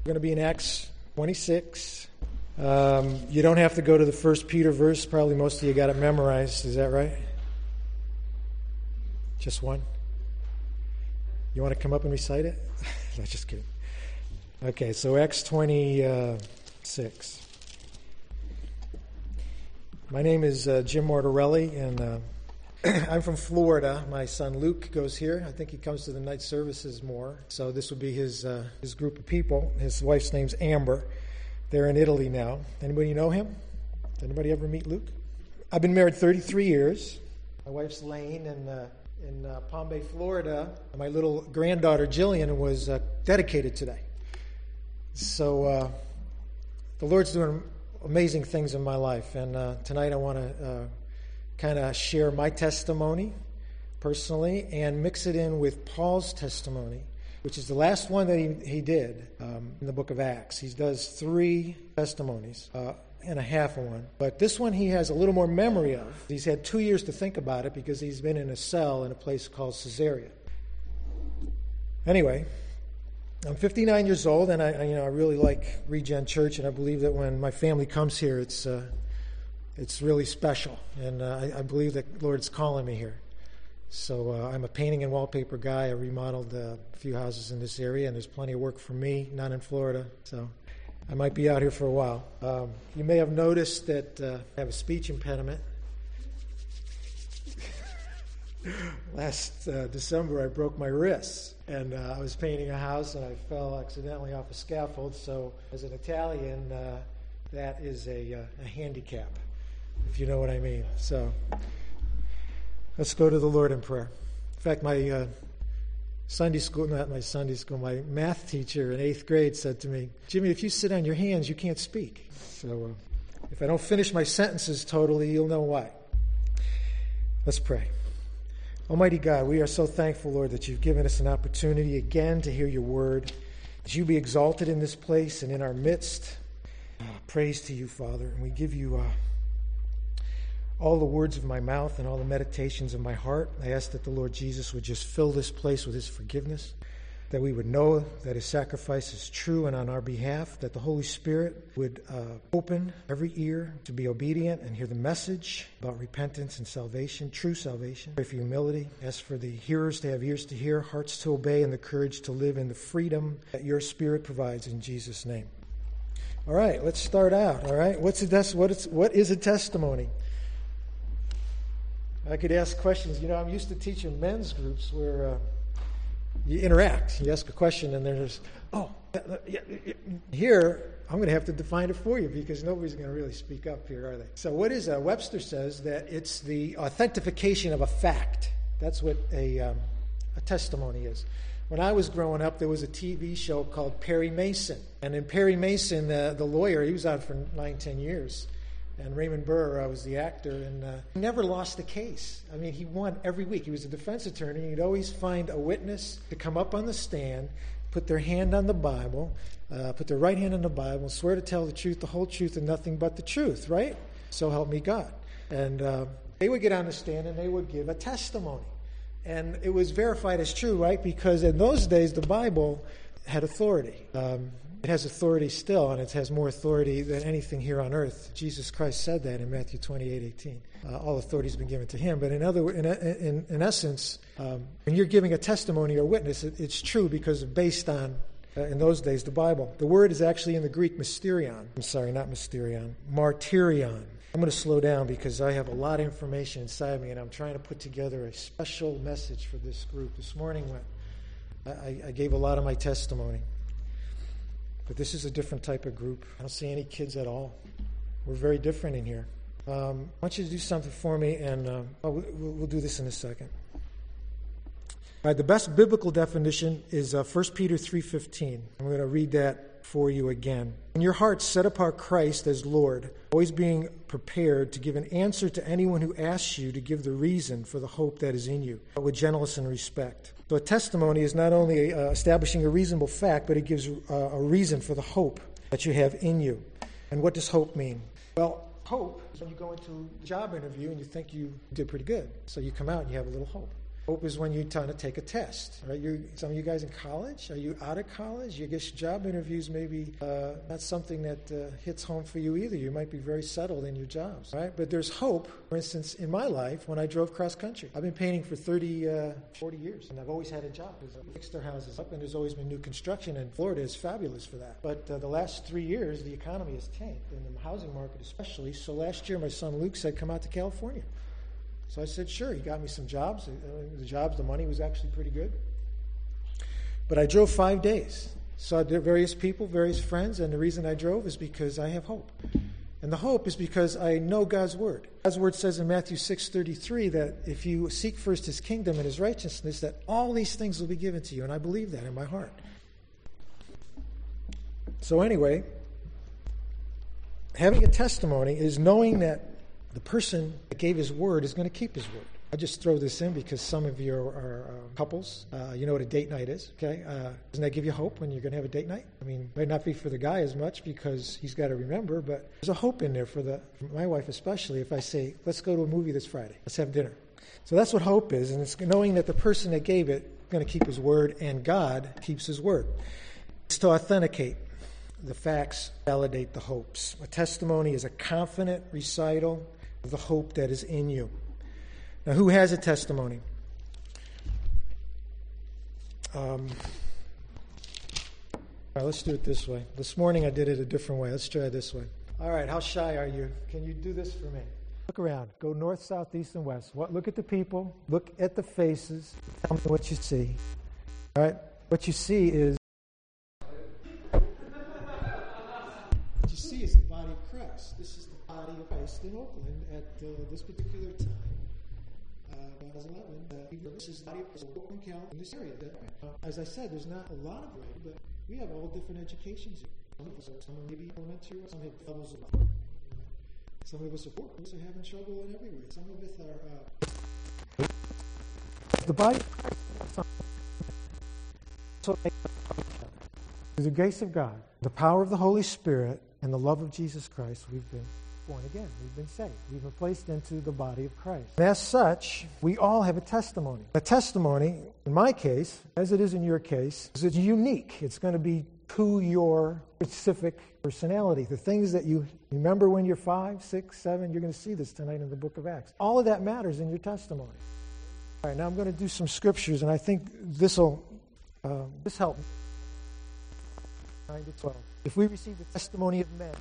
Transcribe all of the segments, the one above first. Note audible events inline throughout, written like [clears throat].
We're going to be in Acts 26. Um, you don't have to go to the first Peter verse. Probably most of you got it memorized. Is that right? Just one? You want to come up and recite it? [laughs] no, just kidding. Okay, so Acts 26. My name is uh, Jim Mortarelli, and uh, [clears throat] I'm from Florida. My son Luke goes here. I think he comes to the night services more. So this would be his uh, his group of people. His wife's name's Amber. They're in Italy now. Anybody know him? Anybody ever meet Luke? I've been married 33 years. My wife's Lane, and uh, in uh, Palm Bay, Florida, my little granddaughter Jillian was uh, dedicated today. So uh, the Lord's doing amazing things in my life, and uh, tonight I want to uh, kind of share my testimony personally and mix it in with Paul's testimony, which is the last one that he, he did um, in the book of Acts. He does three testimonies. Uh, and a half one. But this one he has a little more memory of. He's had two years to think about it because he's been in a cell in a place called Caesarea. Anyway, I'm 59 years old, and I, you know, I really like Regen Church, and I believe that when my family comes here, it's, uh, it's really special, and uh, I, I, believe that Lord's calling me here. So uh, I'm a painting and wallpaper guy. I remodeled a few houses in this area, and there's plenty of work for me, not in Florida. So I might be out here for a while. Um, you may have noticed that uh, I have a speech impediment. [laughs] Last uh, December, I broke my wrist, and uh, I was painting a house, and I fell accidentally off a scaffold. So, as an Italian, uh, that is a, uh, a handicap, if you know what I mean. So, let's go to the Lord in prayer. In fact, my uh, Sunday school, not my Sunday school, my math teacher in eighth grade said to me, Jimmy, if you sit on your hands, you can't speak. So uh, if I don't finish my sentences totally, you'll know why. Let's pray. Almighty God, we are so thankful, Lord, that you've given us an opportunity again to hear your word. That you be exalted in this place and in our midst. Uh, praise to you, Father. And we give you. Uh, all the words of my mouth and all the meditations of my heart. I ask that the Lord Jesus would just fill this place with his forgiveness, that we would know that his sacrifice is true and on our behalf, that the Holy Spirit would uh, open every ear to be obedient and hear the message about repentance and salvation, true salvation. Pray for humility. Ask for the hearers to have ears to hear, hearts to obey, and the courage to live in the freedom that your Spirit provides in Jesus' name. All right, let's start out. All right, what's a des- what, is, what is a testimony? I could ask questions. You know, I'm used to teaching men's groups where uh, you interact. You ask a question, and there's, oh, yeah, yeah. here I'm going to have to define it for you because nobody's going to really speak up here, are they? So, what is a Webster says that it's the authentication of a fact. That's what a, um, a testimony is. When I was growing up, there was a TV show called Perry Mason. And in Perry Mason, the, the lawyer, he was on for nine, ten years and Raymond Burr I was the actor, and uh, he never lost a case. I mean, he won every week. He was a defense attorney. He'd always find a witness to come up on the stand, put their hand on the Bible, uh, put their right hand on the Bible, swear to tell the truth, the whole truth, and nothing but the truth, right? So help me God. And uh, they would get on the stand and they would give a testimony. And it was verified as true, right? Because in those days, the Bible had authority. Um, it has authority still, and it has more authority than anything here on earth. Jesus Christ said that in Matthew 28 18. Uh, all authority has been given to him. But in, other, in, in, in essence, um, when you're giving a testimony or witness, it, it's true because based on, uh, in those days, the Bible. The word is actually in the Greek mysterion. I'm sorry, not mysterion, martyrion. I'm going to slow down because I have a lot of information inside me, and I'm trying to put together a special message for this group. This morning, when I, I gave a lot of my testimony. But this is a different type of group. I don't see any kids at all. We're very different in here. Um, I want you to do something for me, and um, oh, we'll, we'll, do this in a second. Right, the best biblical definition is uh, 1 Peter 3.15. I'm going to read that for you again. In your hearts, set apart Christ as Lord, always being prepared to give an answer to anyone who asks you to give the reason for the hope that is in you, but with gentleness and respect. So testimony is not only uh, establishing a reasonable fact, but it gives uh, a reason for the hope that you have in you. And what does hope mean? Well, hope is when you go into a job interview and you think you did pretty good. So you come out and you have a little hope. Hope is when you're trying to take a test, right? you some of you guys in college, are you out of college? You guess job interviews maybe uh, not something that uh, hits home for you either. You might be very settled in your jobs, right? But there's hope. For instance, in my life, when I drove cross country, I've been painting for 30, uh, 40 years, and I've always had a job. We fixed our houses up, and there's always been new construction, and Florida is fabulous for that. But uh, the last three years, the economy has tanked, and the housing market especially. So last year, my son Luke said, "Come out to California." So I said, sure. He got me some jobs. Uh, the jobs, the money was actually pretty good. But I drove five days. Saw various people, various friends, and the reason I drove is because I have hope. And the hope is because I know God's word. God's word says in Matthew 6:33 that if you seek first his kingdom and his righteousness that all these things will be given to you and I believe that in my heart. So anyway, having a testimony is knowing that the person that gave his word is going to keep his word. I just throw this in because some of you are, are uh, couples. Uh, you know what a date night is, okay? Uh, doesn't that give you hope when you're going to have a date night? I mean, might not be for the guy as much because he's got to remember, but there's a hope in there for the for my wife especially. If I say, "Let's go to a movie this Friday. Let's have dinner," so that's what hope is, and it's knowing that the person that gave it is going to keep his word, and God keeps His word. It's to authenticate the facts, validate the hopes. A testimony is a confident recital the hope that is in you. Now, who has a testimony? Um, all right, let's do it this way. This morning I did it a different way. Let's try it this way. All right, how shy are you? Can you do this for me? Look around. Go north, south, east, and west. What, look at the people. Look at the faces. Tell me what you see. All right? What you see is. What you see is the body of Christ. This is the in Oakland at uh, this particular time. 2011, uh, this is a Oakland County in this area. That, uh, as I said, there's not a lot of it, but we have all different educations here. Some of us are, some are maybe elementary, some have levels of. Some of us are poor, are having trouble in everywhere. Some of us are. Uh, the. So, through the grace of God, the power of the Holy Spirit, and the love of Jesus Christ, we've been born again. We've been saved. We've been placed into the body of Christ. And as such, we all have a testimony. A testimony, in my case, as it is in your case, is it's unique. It's going to be to your specific personality. The things that you remember when you're five, six, seven, you're going to see this tonight in the book of Acts. All of that matters in your testimony. All right, now I'm going to do some scriptures, and I think this will uh, this help. Nine to twelve. If we receive the testimony of men,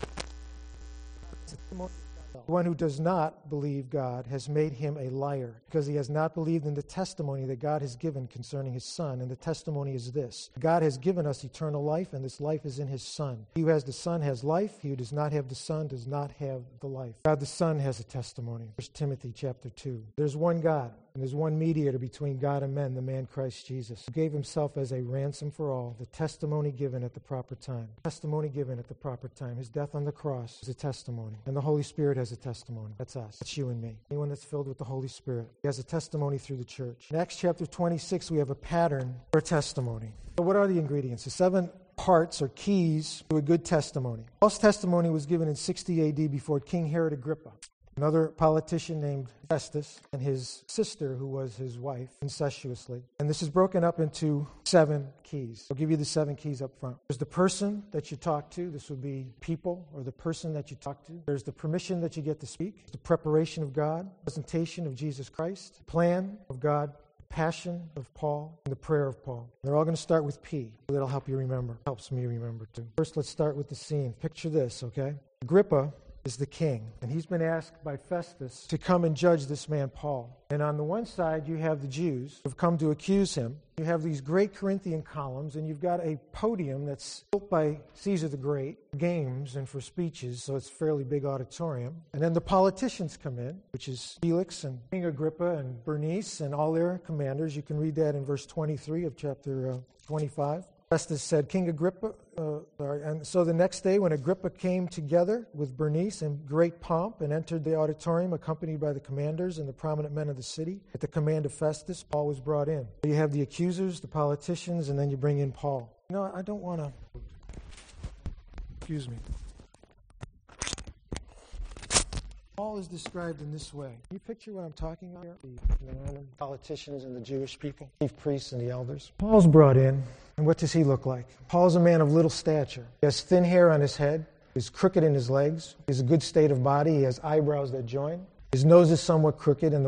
the one who does not believe God has made him a liar, because he has not believed in the testimony that God has given concerning his Son. And the testimony is this God has given us eternal life, and this life is in his Son. He who has the Son has life. He who does not have the Son does not have the life. God the Son has a testimony. 1 Timothy chapter 2. There's one God. And there's one mediator between God and men, the man Christ Jesus, who gave himself as a ransom for all, the testimony given at the proper time. Testimony given at the proper time. His death on the cross is a testimony. And the Holy Spirit has a testimony. That's us. That's you and me. Anyone that's filled with the Holy Spirit. He has a testimony through the church. In Acts chapter 26, we have a pattern for testimony. So what are the ingredients? The seven parts or keys to a good testimony. Paul's testimony was given in 60 AD before King Herod Agrippa another politician named Festus, and his sister, who was his wife, incestuously. And this is broken up into seven keys. I'll give you the seven keys up front. There's the person that you talk to. This would be people or the person that you talk to. There's the permission that you get to speak, the preparation of God, presentation of Jesus Christ, plan of God, passion of Paul and the prayer of Paul. They're all going to start with P. That'll help you remember. Helps me remember too. First, let's start with the scene. Picture this, okay? Agrippa is the king. And he's been asked by Festus to come and judge this man, Paul. And on the one side, you have the Jews who have come to accuse him. You have these great Corinthian columns, and you've got a podium that's built by Caesar the Great, games and for speeches, so it's a fairly big auditorium. And then the politicians come in, which is Felix and King Agrippa and Bernice and all their commanders. You can read that in verse 23 of chapter uh, 25. Festus said, King Agrippa, uh, and so the next day when Agrippa came together with Bernice in great pomp and entered the auditorium accompanied by the commanders and the prominent men of the city, at the command of Festus, Paul was brought in. You have the accusers, the politicians, and then you bring in Paul. You know, I don't want to, excuse me. Paul is described in this way. Can you picture what I'm talking about here? The politicians and the Jewish people, chief priests and the elders. Paul's brought in, and what does he look like? Paul's a man of little stature. He has thin hair on his head, he's crooked in his legs, he's a good state of body, he has eyebrows that join. His nose is somewhat crooked, and,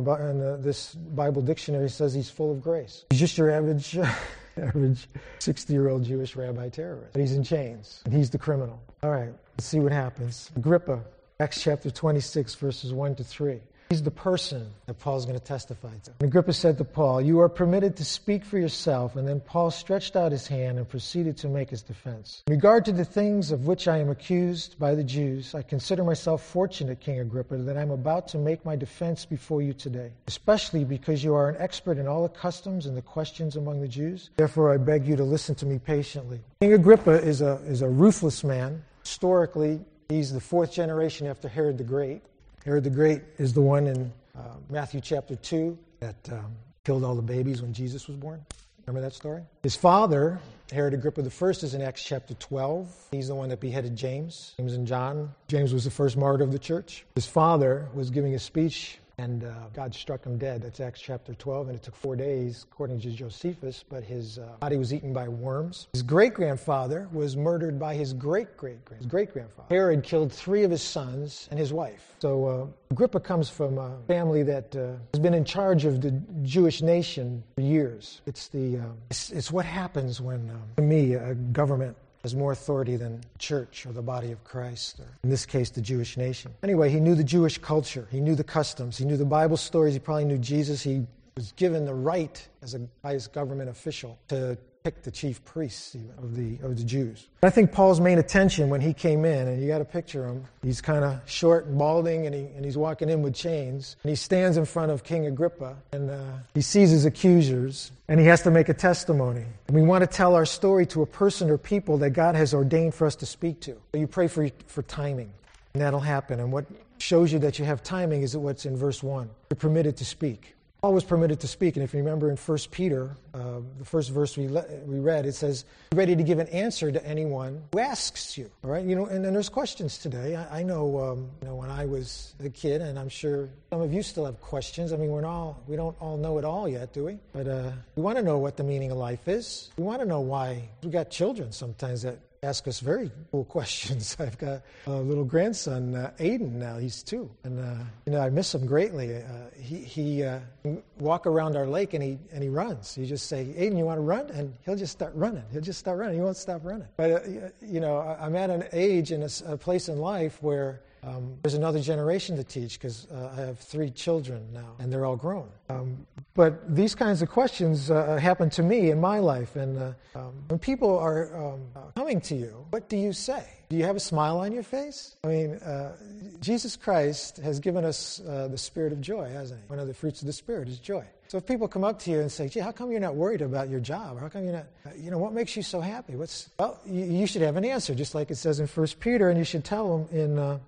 this Bible dictionary says he's full of grace. He's just your average, [laughs] average 60 year old Jewish rabbi terrorist. But he's in chains, and he's the criminal. All right, let's see what happens. Agrippa, Acts chapter 26, verses 1 to 3. He's the person that Paul's going to testify to. And Agrippa said to Paul, You are permitted to speak for yourself. And then Paul stretched out his hand and proceeded to make his defense. In regard to the things of which I am accused by the Jews, I consider myself fortunate, King Agrippa, that I'm about to make my defense before you today, especially because you are an expert in all the customs and the questions among the Jews. Therefore, I beg you to listen to me patiently. King Agrippa is a, is a ruthless man. Historically, He's the fourth generation after Herod the Great. Herod the Great is the one in uh, Matthew chapter 2 that um, killed all the babies when Jesus was born. Remember that story? His father, Herod Agrippa I, is in Acts chapter 12. He's the one that beheaded James, James and John. James was the first martyr of the church. His father was giving a speech and uh, God struck him dead. That's Acts chapter 12, and it took four days, according to Josephus, but his uh, body was eaten by worms. His great grandfather was murdered by his great great great grandfather. Herod killed three of his sons and his wife. So uh, Agrippa comes from a family that uh, has been in charge of the Jewish nation for years. It's the uh, it's, it's, what happens when, um, to me, a government has more authority than church or the body of Christ, or in this case, the Jewish nation. Anyway, he knew the Jewish culture, he knew the customs, he knew the Bible stories, he probably knew Jesus. He was given the right as a highest government official to pick the chief priests of the, of the Jews. I think Paul's main attention when he came in, and you got to picture him, he's kind of short and balding, and, he, and he's walking in with chains, and he stands in front of King Agrippa, and uh, he sees his accusers, and he has to make a testimony. And we want to tell our story to a person or people that God has ordained for us to speak to. So you pray for, for timing, and that'll happen. And what shows you that you have timing is what's in verse 1. You're permitted to speak. Paul was permitted to speak, and if you remember in 1 Peter, uh, the first verse we, le- we read, it says, ready to give an answer to anyone who asks you. All right, you know, and, there's questions today. I, I know, um, you know, when I was a kid, and I'm sure some of you still have questions. I mean, we're all, we don't all know it all yet, do we? But uh, we want to know what the meaning of life is. We want to know why. We got children sometimes that ask us very cool [laughs] questions. I've got a little grandson, uh, Aiden. Now he's two, and uh, you know I miss him greatly. Uh, he he uh, walk around our lake and he and he runs. You just say, Aiden, you want to run, and he'll just start running. He'll just start running. He won't stop running. But uh, you know, I'm at an age and a, a place in life where um, there's another generation to teach because uh, I have three children now, and they're all grown. Um, but these kinds of questions uh, happen to me in my life. And uh, um, when people are um, coming to you, what do you say? Do you have a smile on your face? I mean, uh, Jesus Christ has given us uh, the spirit of joy, hasn't he? One of the fruits of the spirit is joy. So if people come up to you and say, gee, how come you're not worried about your job? How come you're not, you know, what makes you so happy? What's, well, you, you should have an answer, just like it says in 1 Peter, and you should tell them in uh,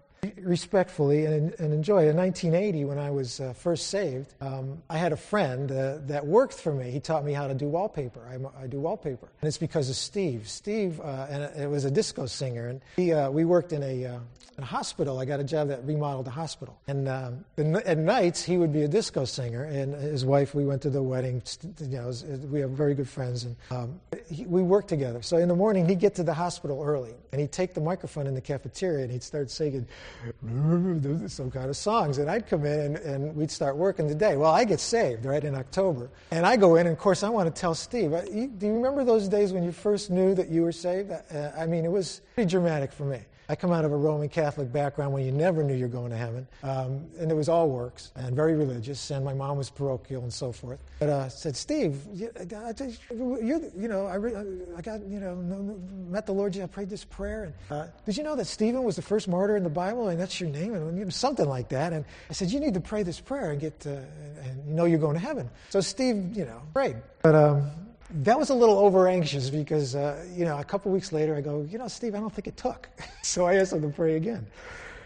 respectfully and, and, enjoy. In 1980, when I was uh, first saved, um, I had a friend uh, that worked for me. He taught me how to do wallpaper. I, I do wallpaper, and it's because of Steve. Steve, uh, and it was a disco singer, and he, uh, we worked in a, uh, in a, hospital. I got a job that remodeled a hospital, and um, at nights he would be a disco singer, and his wife. We went to the wedding. You know, was, we have very good friends, and um, he, we worked together. So in the morning, he'd get to the hospital early, and he'd take the microphone in the cafeteria, and he'd start singing [laughs] some kind of songs. And I'd come in and, and, we'd start working the day. Well, I get saved, right, in October. And I go in, and of course, I want to tell Steve, do you remember those days when you first knew that you were saved? Uh, I mean, it was pretty dramatic for me. I come out of a Roman Catholic background where you never knew you're going to heaven, um, and it was all works and very religious. And my mom was parochial and so forth. But uh, said, Steve, you, you, know, I, re- I got you know met the Lord. I prayed this prayer, and uh, did you know that Stephen was the first martyr in the Bible, and that's your name, and something like that. And I said, you need to pray this prayer and get, uh, and know you're going to heaven. So Steve, you know, prayed. But um, that was a little over anxious because, uh, you know, a couple weeks later I go, you know, Steve, I don't think it took. [laughs] so I asked him to pray again.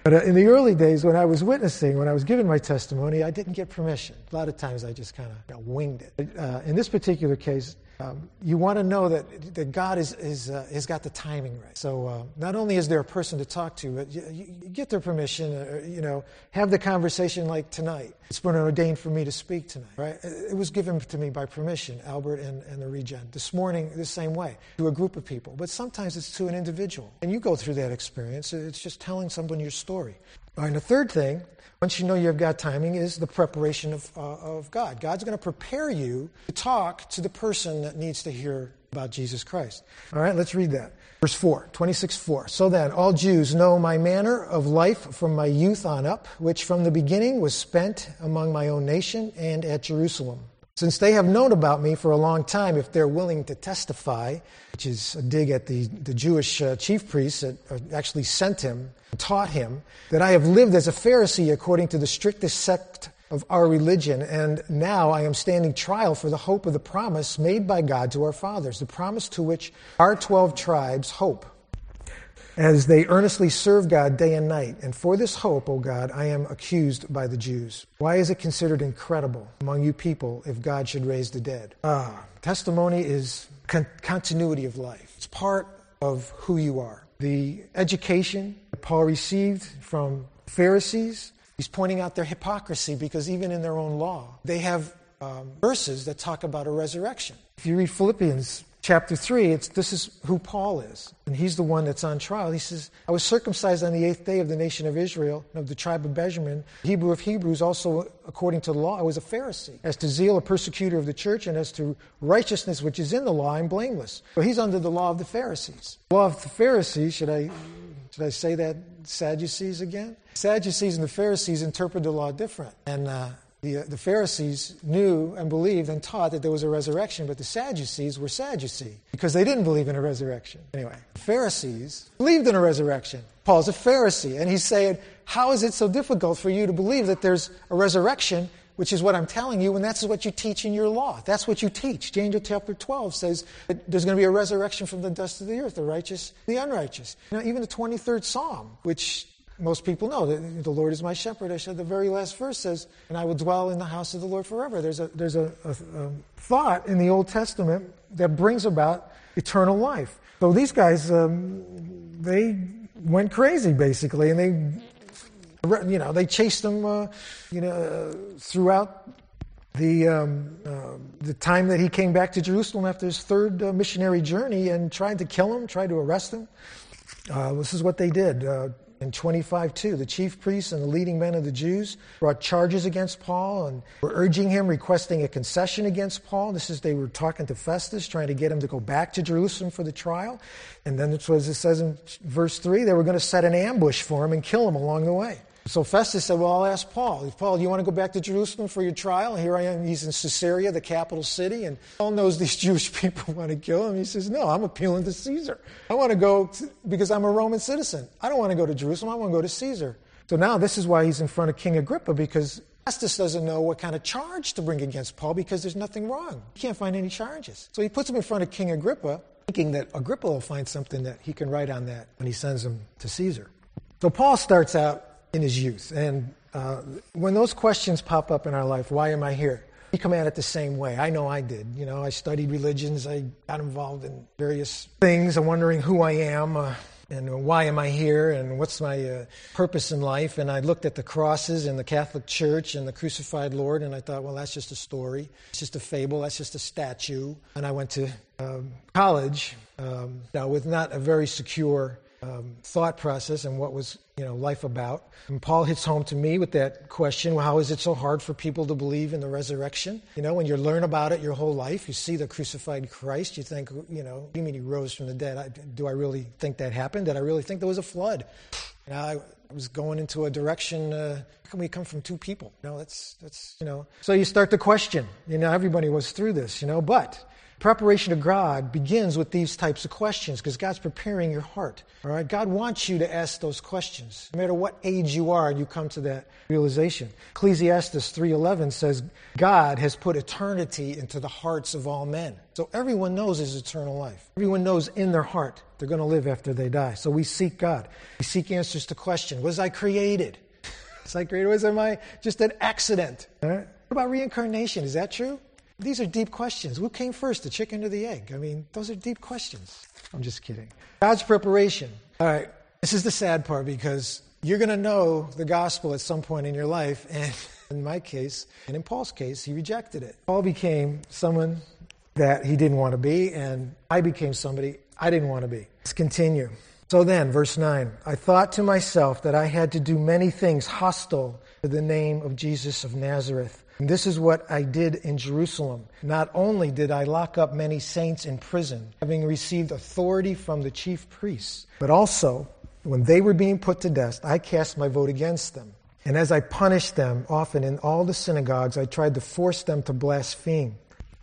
But uh, in the early days when I was witnessing, when I was giving my testimony, I didn't get permission. A lot of times I just kind of winged it. Uh, in this particular case, um, you want to know that, that God is, is, uh, has got the timing right. So uh, not only is there a person to talk to, but you, you get their permission, or, uh, you know, have the conversation like tonight. It's been ordained for me to speak tonight, right? It was given to me by permission, Albert and, and the Regen. This morning, the same way, to a group of people. But sometimes it's to an individual. And you go through that experience. It's just telling someone your story. And the third thing, once you know you've got timing, is the preparation of, uh, of God. God's going to prepare you to talk to the person that needs to hear about Jesus Christ. All right, let's read that. Verse 4, 26 4. So then, all Jews know my manner of life from my youth on up, which from the beginning was spent among my own nation and at Jerusalem. Since they have known about me for a long time, if they're willing to testify, which is a dig at the, the Jewish uh, chief priests that uh, actually sent him, taught him, that I have lived as a Pharisee according to the strictest sect of our religion, and now I am standing trial for the hope of the promise made by God to our fathers, the promise to which our 12 tribes hope as they earnestly serve God day and night. And for this hope, O God, I am accused by the Jews. Why is it considered incredible among you people if God should raise the dead? Ah, testimony is con- continuity of life. It's part of who you are. The education that Paul received from Pharisees, he's pointing out their hypocrisy because even in their own law, they have um, verses that talk about a resurrection. If you read Philippians chapter 3, it's, this is who Paul is. And he's the one that's on trial. He says, I was circumcised on the eighth day of the nation of Israel, of the tribe of Benjamin, Hebrew of Hebrews, also according to the law, I was a Pharisee. As to zeal, a persecutor of the church, and as to righteousness which is in the law, I'm blameless. So he's under the law of the Pharisees. Law of the Pharisees, should I, should I say that Sadducees again? Sadducees and the Pharisees interpret the law different. And uh, the, uh, the Pharisees knew and believed and taught that there was a resurrection, but the Sadducees were Sadducee because they didn't believe in a resurrection. Anyway, Pharisees believed in a resurrection. Paul's a Pharisee, and he's saying, How is it so difficult for you to believe that there's a resurrection, which is what I'm telling you, and that's what you teach in your law? That's what you teach. James chapter 12 says that there's going to be a resurrection from the dust of the earth, the righteous, the unrighteous. Now, even the 23rd Psalm, which most people know that the Lord is my shepherd. I said the very last verse says, and I will dwell in the house of the Lord forever. There's a, there's a, a, a thought in the Old Testament that brings about eternal life. So these guys, um, they went crazy basically, and they, you know, they chased them, uh, you know, throughout the, um, uh, the time that he came back to Jerusalem after his third uh, missionary journey and tried to kill him, tried to arrest him. Uh, this is what they did. In 25 2, the chief priests and the leading men of the Jews brought charges against Paul and were urging him, requesting a concession against Paul. This is, they were talking to Festus, trying to get him to go back to Jerusalem for the trial. And then, as it says in verse 3, they were going to set an ambush for him and kill him along the way. So Festus said, Well, I'll ask Paul. Paul, do you want to go back to Jerusalem for your trial? Here I am. He's in Caesarea, the capital city, and Paul knows these [laughs] Jewish people want to kill him. He says, No, I'm appealing to Caesar. I want to go to, because I'm a Roman citizen. I don't want to go to Jerusalem. I want to go to Caesar. So now this is why he's in front of King Agrippa because Festus doesn't know what kind of charge to bring against Paul because there's nothing wrong. He can't find any charges. So he puts him in front of King Agrippa, thinking that Agrippa will find something that he can write on that when he sends him to Caesar. So Paul starts out in his youth. And uh, when those questions pop up in our life, why am I here? We come at it the same way. I know I did. You know, I studied religions. I got involved in various things. I'm wondering who I am. Uh, and why am I here and what's my uh, purpose in life? And I looked at the crosses and the Catholic Church and the crucified Lord, and I thought, well, that's just a story. It's just a fable. That's just a statue. And I went to um, college um, now with not a very secure um, thought process and what was you know life about. And Paul hits home to me with that question: well, How is it so hard for people to believe in the resurrection? You know, when you learn about it your whole life, you see the crucified Christ, you think, you know, you mean he rose from the dead? I, do I really think that happened? Did I really think there was a flood? You know, I, was going into a direction. Uh, how can we come from two people? You know, that's that's you know. So you start to question. You know, everybody was through this. You know, but Preparation of God begins with these types of questions because God's preparing your heart. All right? God wants you to ask those questions. No matter what age you are, you come to that realization. Ecclesiastes 3:11 says, "God has put eternity into the hearts of all men." So everyone knows his eternal life. Everyone knows in their heart they're going to live after they die. So we seek God. We seek answers to questions. Was I created? [laughs] Was I created? Was am I just an accident? All right? What about reincarnation? Is that true? These are deep questions. Who came first, the chicken or the egg? I mean, those are deep questions. I'm just kidding. God's preparation. All right, this is the sad part because you're going to know the gospel at some point in your life, and [laughs] in my case, and in Paul's case, he rejected it. Paul became someone that he didn't want to be, and I became somebody I didn't want to be. Let's continue. So then, verse 9, I thought to myself that I had to do many things hostile to the name of Jesus of Nazareth. And this is what I did in Jerusalem. Not only did I lock up many saints in prison, having received authority from the chief priests, but also, when they were being put to death, I cast my vote against them. And as I punished them, often in all the synagogues, I tried to force them to blaspheme.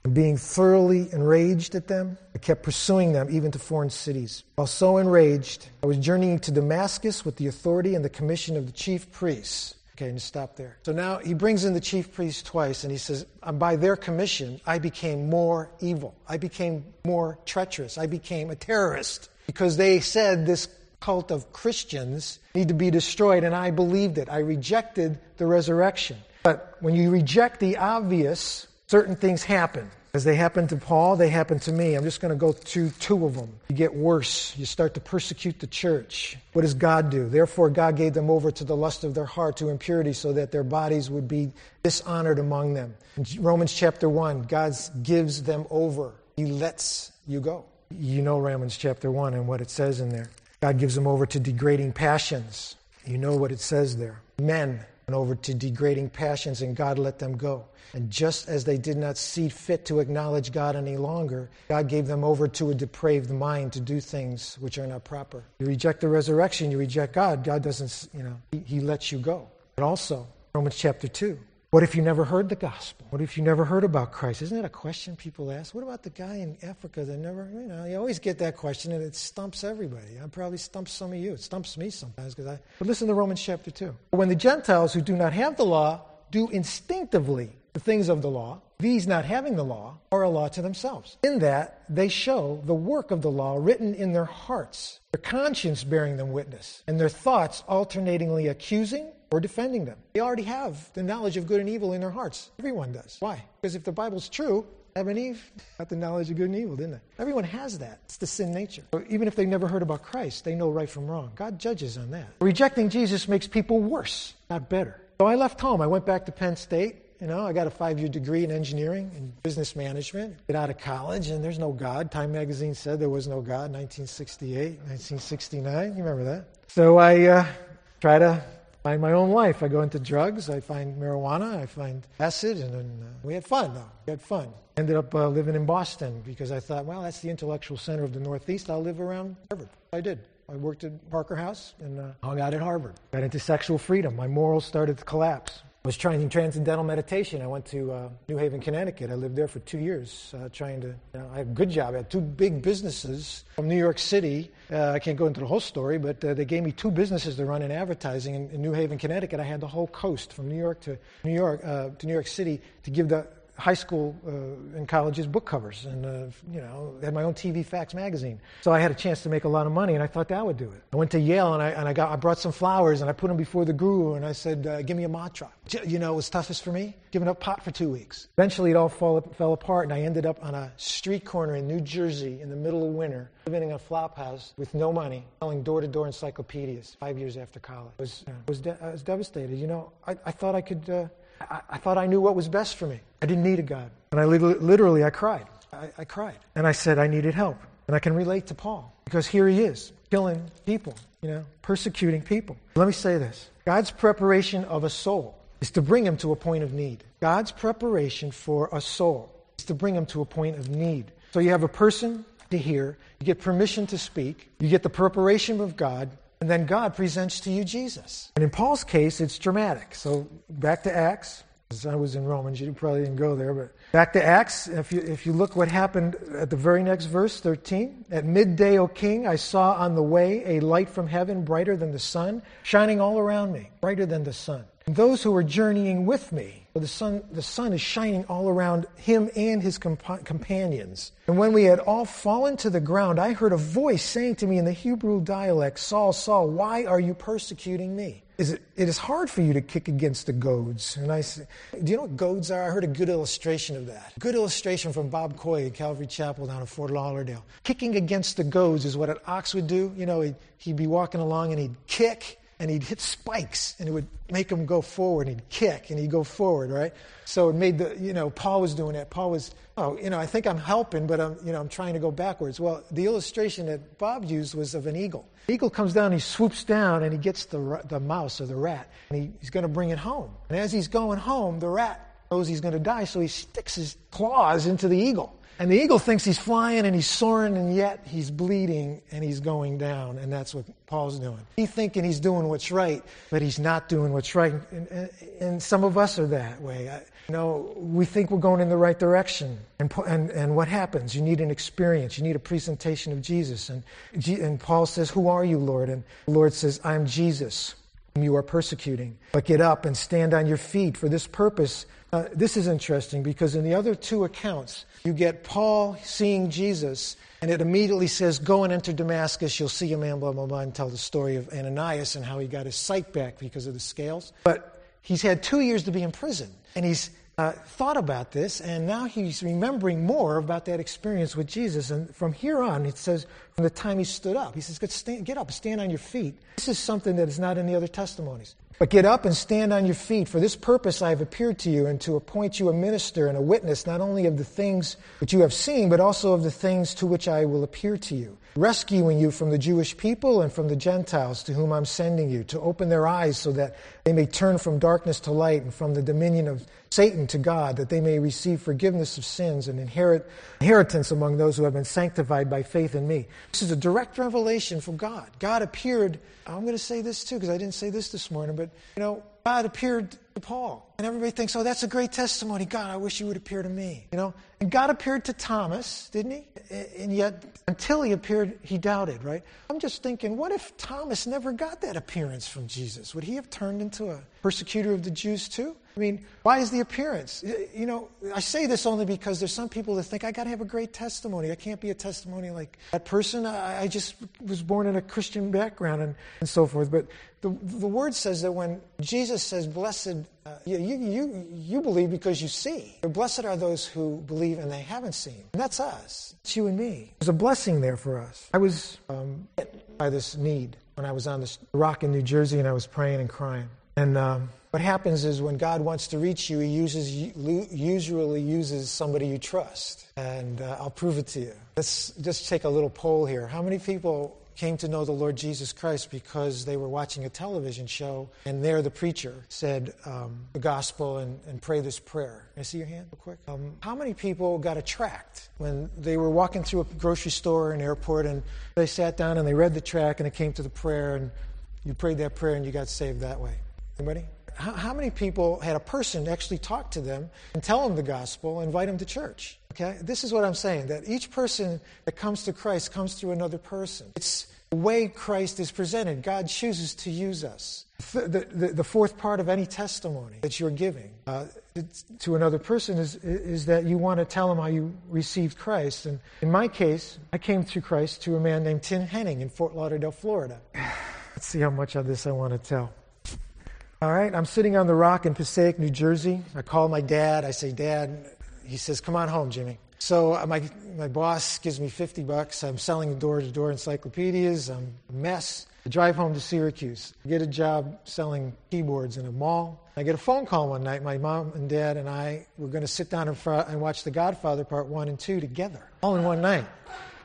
And being thoroughly enraged at them, I kept pursuing them even to foreign cities. While so enraged, I was journeying to Damascus with the authority and the commission of the chief priests. Okay, and stop there. So now he brings in the chief priests twice, and he says, By their commission, I became more evil. I became more treacherous. I became a terrorist because they said this cult of Christians need to be destroyed, and I believed it. I rejected the resurrection. But when you reject the obvious, certain things happen. As they happened to Paul, they happened to me. I'm just going to go through two of them. You get worse. You start to persecute the church. What does God do? Therefore, God gave them over to the lust of their heart, to impurity, so that their bodies would be dishonored among them. In Romans chapter 1, God gives them over. He lets you go. You know Romans chapter 1 and what it says in there. God gives them over to degrading passions. You know what it says there. Men and over to degrading passions, and God let them go. And just as they did not see fit to acknowledge God any longer, God gave them over to a depraved mind to do things which are not proper. You reject the resurrection, you reject God. God doesn't, you know, He, he lets you go. But also, Romans chapter 2. What if you never heard the gospel? What if you never heard about Christ? Isn't that a question people ask? What about the guy in Africa that never, you know, you always get that question and it stumps everybody. It probably stumps some of you. It stumps me sometimes because I, but listen to Romans chapter 2. When the Gentiles who do not have the law do instinctively the things of the law, these not having the law are a law to themselves. In that they show the work of the law written in their hearts, their conscience bearing them witness, and their thoughts alternatingly accusing or defending them. They already have the knowledge of good and evil in their hearts. Everyone does. Why? Because if the Bible's true, Adam and Eve got the knowledge of good and evil, didn't they? Everyone has that. It's the sin nature. So even if they never heard about Christ, they know right from wrong. God judges on that. Rejecting Jesus makes people worse, not better. So I left home. I went back to Penn State. You know, I got a five year degree in engineering and business management. Get out of college, and there's no God. Time magazine said there was no God in 1968, 1969. You remember that? So I uh, try to find my own life. I go into drugs, I find marijuana, I find acid, and then uh, we had fun, though. We had fun. Ended up uh, living in Boston because I thought, well, that's the intellectual center of the Northeast. I'll live around Harvard. I did. I worked at Parker House and uh, hung out at Harvard. Got into sexual freedom. My morals started to collapse. I was trying transcendental meditation. I went to uh, New Haven, Connecticut. I lived there for two years, uh, trying to. You know, I had a good job. I had two big businesses from New York City. Uh, I can't go into the whole story, but uh, they gave me two businesses to run in advertising in, in, New Haven, Connecticut. I had the whole coast from New York to New York uh, to New York City to give the high school uh, and colleges book covers and uh, you know had my own tv fax magazine. So i had a chance to make a lot of money and i thought that would do it. I went to yale and i, and I, got, I brought some flowers and i put them before the guru and i said uh, give me a mantra you know what was toughest for me giving up pot for two weeks. Eventually it all fall, fell apart and i ended up on a street corner in new jersey in the middle of winter living in a flop house with no money selling door-to-door encyclopedias five years after college. I was, was, de- I was devastated. You know i, I thought i could uh, I, I, thought I knew what was best for me. I didn't need a God. And I literally, I cried. I, I cried. And I said I needed help. And I can relate to Paul because here he is, killing people, you know, persecuting people. Let me say this God's preparation of a soul is to bring him to a point of need. God's preparation for a soul is to bring him to a point of need. So you have a person to hear, you get permission to speak, you get the preparation of God, and then God presents to you Jesus. And in Paul's case, it's dramatic. So back to Acts. I was in Romans, you probably didn't go there, but back to Acts. If you, if you look what happened at the very next verse, 13. At midday, O king, I saw on the way a light from heaven, brighter than the sun, shining all around me, brighter than the sun. And those who were journeying with me, the sun, the sun is shining all around him and his compa- companions. And when we had all fallen to the ground, I heard a voice saying to me in the Hebrew dialect, Saul, Saul, why are you persecuting me? is it, it is hard for you to kick against the goads. And I said, do you know what goads are? I heard a good illustration of that. Good illustration from Bob Coy at Calvary Chapel down in Fort Lauderdale. Kicking against the goads is what an ox would do. You know, he'd, he'd be walking along and he'd kick and he'd hit spikes and it would make him go forward. And he'd kick and he'd go forward, right? So it made the, you know, Paul was doing that. Paul was, oh, you know, I think I'm helping, but I'm, you know, I'm trying to go backwards. Well, the illustration that Bob used was of an eagle. The eagle comes down, he swoops down, and he gets the, the mouse or the rat, and he, he's going to bring it home. And as he's going home, the rat knows he's going to die, so he sticks his claws into the eagle. And the eagle thinks he's flying and he's soaring, and yet he's bleeding and he's going down. And that's what Paul's doing. He's thinking he's doing what's right, but he's not doing what's right. And, and, and some of us are that way. I, you know, we think we're going in the right direction. And, and, and what happens? You need an experience. You need a presentation of Jesus. And, and Paul says, Who are you, Lord? And the Lord says, I'm Jesus, whom you are persecuting. But get up and stand on your feet. For this purpose, uh, this is interesting because in the other two accounts, you get Paul seeing Jesus, and it immediately says, Go and enter Damascus, you'll see a man, blah, blah, blah, and tell the story of Ananias and how he got his sight back because of the scales. But he's had two years to be in prison. And he's uh, thought about this, and now he's remembering more about that experience with Jesus. And from here on, it says, from the time he stood up, he says, Get, stand, get up, stand on your feet. This is something that is not in the other testimonies. But get up and stand on your feet. For this purpose I have appeared to you, and to appoint you a minister and a witness, not only of the things which you have seen, but also of the things to which I will appear to you rescuing you from the Jewish people and from the Gentiles to whom I'm sending you, to open their eyes so that they may turn from darkness to light and from the dominion of Satan to God, that they may receive forgiveness of sins and inherit inheritance among those who have been sanctified by faith in me. This is a direct revelation from God. God appeared, I'm going to say this too because I didn't say this this morning, but you know, God appeared to Paul. And everybody thinks, oh, that's a great testimony. God, I wish you would appear to me. You know? And God appeared to Thomas, didn't he? And yet, until he appeared, he doubted, right? I'm just thinking, what if Thomas never got that appearance from Jesus? Would he have turned into a persecutor of the Jews too? I mean, why is the appearance? You know, I say this only because there's some people that think I got to have a great testimony. I can't be a testimony like that person. I, I just was born in a Christian background and, and so forth. But the, the word says that when Jesus says, Blessed, uh, you, you, you believe because you see. Blessed are those who believe and they haven't seen. And that's us. It's you and me. There's a blessing there for us. I was um, hit by this need when I was on this rock in New Jersey and I was praying and crying. And um, what happens is when God wants to reach you, He uses usually uses somebody you trust, and uh, I'll prove it to you. Let's just take a little poll here. How many people came to know the Lord Jesus Christ because they were watching a television show, and there the preacher said um, the gospel and, and, pray this prayer. Can I see your hand real quick? Um, how many people got a tract when they were walking through a grocery store or an airport, and they sat down and they read the tract, and it came to the prayer, and you prayed that prayer, and you got saved that way? Anybody? How, how many people had a person actually talk to them and tell them the gospel, invite them to church? Okay? This is what I'm saying that each person that comes to Christ comes through another person. It's the way Christ is presented. God chooses to use us. The, the, the fourth part of any testimony that you're giving uh, to another person is, is that you want to tell them how you received Christ. And in my case, I came through Christ to a man named Tim Henning in Fort Lauderdale, Florida. [sighs] Let's see how much of this I want to tell. All right, I'm sitting on the rock in Passaic, New Jersey. I call my dad. I say, Dad, he says, Come on home, Jimmy. So uh, my, my boss gives me 50 bucks. I'm selling door to door encyclopedias. I'm a mess. I drive home to Syracuse. I get a job selling keyboards in a mall. I get a phone call one night. My mom and dad and I were going to sit down in front and watch The Godfather Part 1 and 2 together, all in one night.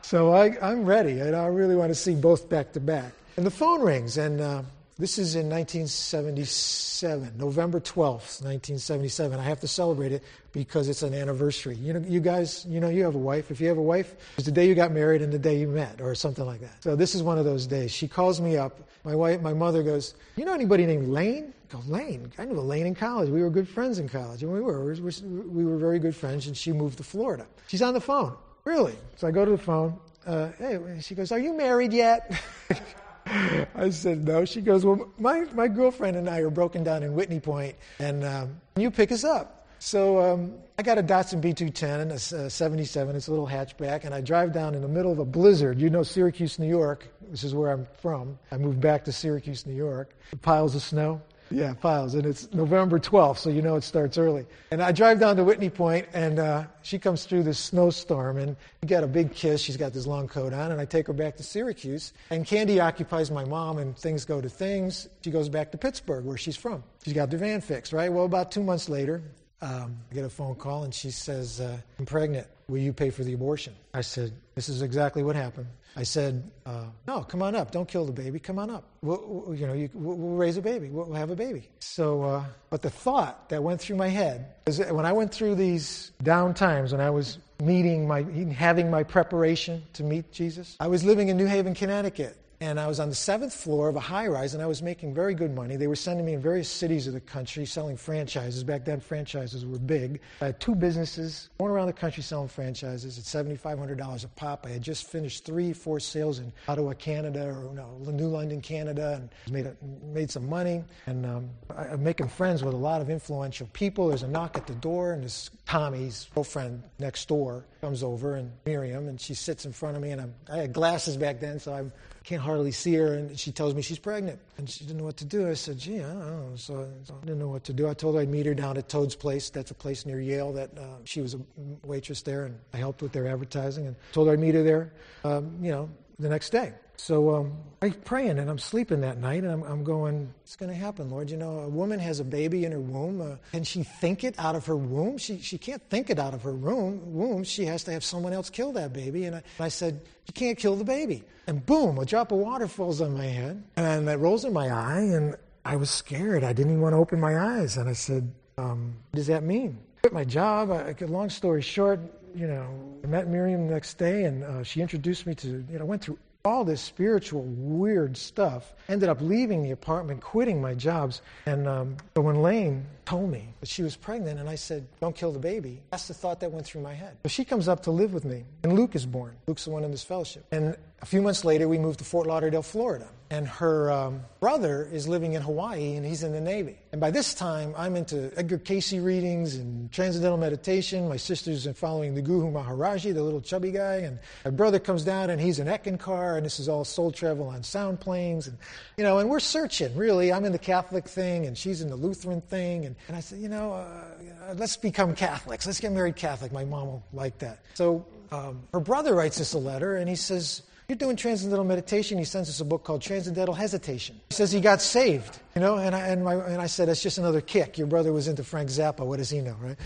So I, am ready. I really want to see both back to back. And the phone rings, and uh, this is in 1977, November 12th, 1977. I have to celebrate it because it's an anniversary. You know, you guys, you know, you have a wife. If you have a wife, it's the day you got married and the day you met, or something like that. So this is one of those days. She calls me up. My wife, my mother goes, "You know anybody named Lane?" I go, Lane. I knew Lane in college. We were good friends in college, and we were. We were, we were very good friends. And she moved to Florida. She's on the phone. Really? So I go to the phone. Uh, hey, she goes, "Are you married yet?" [laughs] [laughs] I said, no. She goes, well, my, my girlfriend and I are broken down in Whitney Point, and um, you pick us up. So um, I got a Datsun B210, a, a 77. It's a little hatchback, and I drive down in the middle of a blizzard. You know Syracuse, New York. This is where I'm from. I moved back to Syracuse, New York. Piles of snow. Yeah, piles. And it's November 12th, so you know it starts early. And I drive down to Whitney Point, and uh, she comes through this snowstorm, and we got a big kiss. She's got this long coat on, and I take her back to Syracuse. And Candy occupies my mom, and things go to things. She goes back to Pittsburgh, where she's from. She's got the van fixed, right? Well, about two months later, um, I get a phone call, and she says, uh, I'm pregnant. Will you pay for the abortion? I said, This is exactly what happened. I said, uh, "No, come on up. Don't kill the baby. Come on up. We'll, we'll you know, you, we'll, we'll, raise a baby. We'll, have a baby." So, uh, but the thought that went through my head is when I went through these down times, when I was meeting my, having my preparation to meet Jesus, I was living in New Haven, Connecticut, and I was on the seventh floor of a high rise, and I was making very good money. They were sending me in various cities of the country selling franchises. Back then, franchises were big. I had two businesses going around the country selling franchises at $7,500 a pop. I had just finished three, four sales in Ottawa, Canada, or no, New London, Canada, and made, a, made some money. And um, I, am making friends with a lot of influential people. There's a knock at the door, and this Tommy's girlfriend next door comes over, and Miriam, and she sits in front of me, and I'm, I had glasses back then, so I'm can't hardly see her, and she tells me she's pregnant. And she didn't know what to do. I said, gee, I don't know. So, I didn't know what to do. I told her I'd meet her down at Toad's Place. That's a place near Yale that uh, she was a waitress there, and I helped with their advertising. And told her I'd meet her there, um, you know, the next day. So um, I'm praying and I'm sleeping that night and I'm, I'm going, it's going to happen, Lord. You know, a woman has a baby in her womb. Uh, can she think it out of her womb? She, she can't think it out of her womb. womb. She has to have someone else kill that baby. And I, and I said, You can't kill the baby. And boom, a drop of water falls on my head and that rolls in my eye. And I was scared. I didn't even want to open my eyes. And I said, um, What does that mean? Quit my job. I, long story short, you know, I met Miriam the next day and uh, she introduced me to, you know, went through all this spiritual weird stuff. Ended up leaving the apartment, quitting my jobs. And um, but when Lane told me that she was pregnant, and I said, "Don't kill the baby," that's the thought that went through my head. But she comes up to live with me, and Luke is born. Luke's the one in this fellowship. And a few months later, we moved to Fort Lauderdale, Florida. And her um, brother is living in Hawaii, and he's in the Navy. And by this time, I'm into Edgar Cayce readings and transcendental meditation. My sister's following the Guru Maharaji, the little chubby guy. And my brother comes down, and he's an Eckankar, and this is all soul travel on sound planes. And, you know, and we're searching, really. I'm in the Catholic thing, and she's in the Lutheran thing. And, and I said, you know, uh, let's become Catholics. Let's get married Catholic. My mom will like that. So um, her brother writes us a letter, and he says, you're doing transcendental meditation. He sends us a book called Transcendental Hesitation. He says he got saved, you know, and I, and, my, and I said, that's just another kick. Your brother was into Frank Zappa. What does he know, right?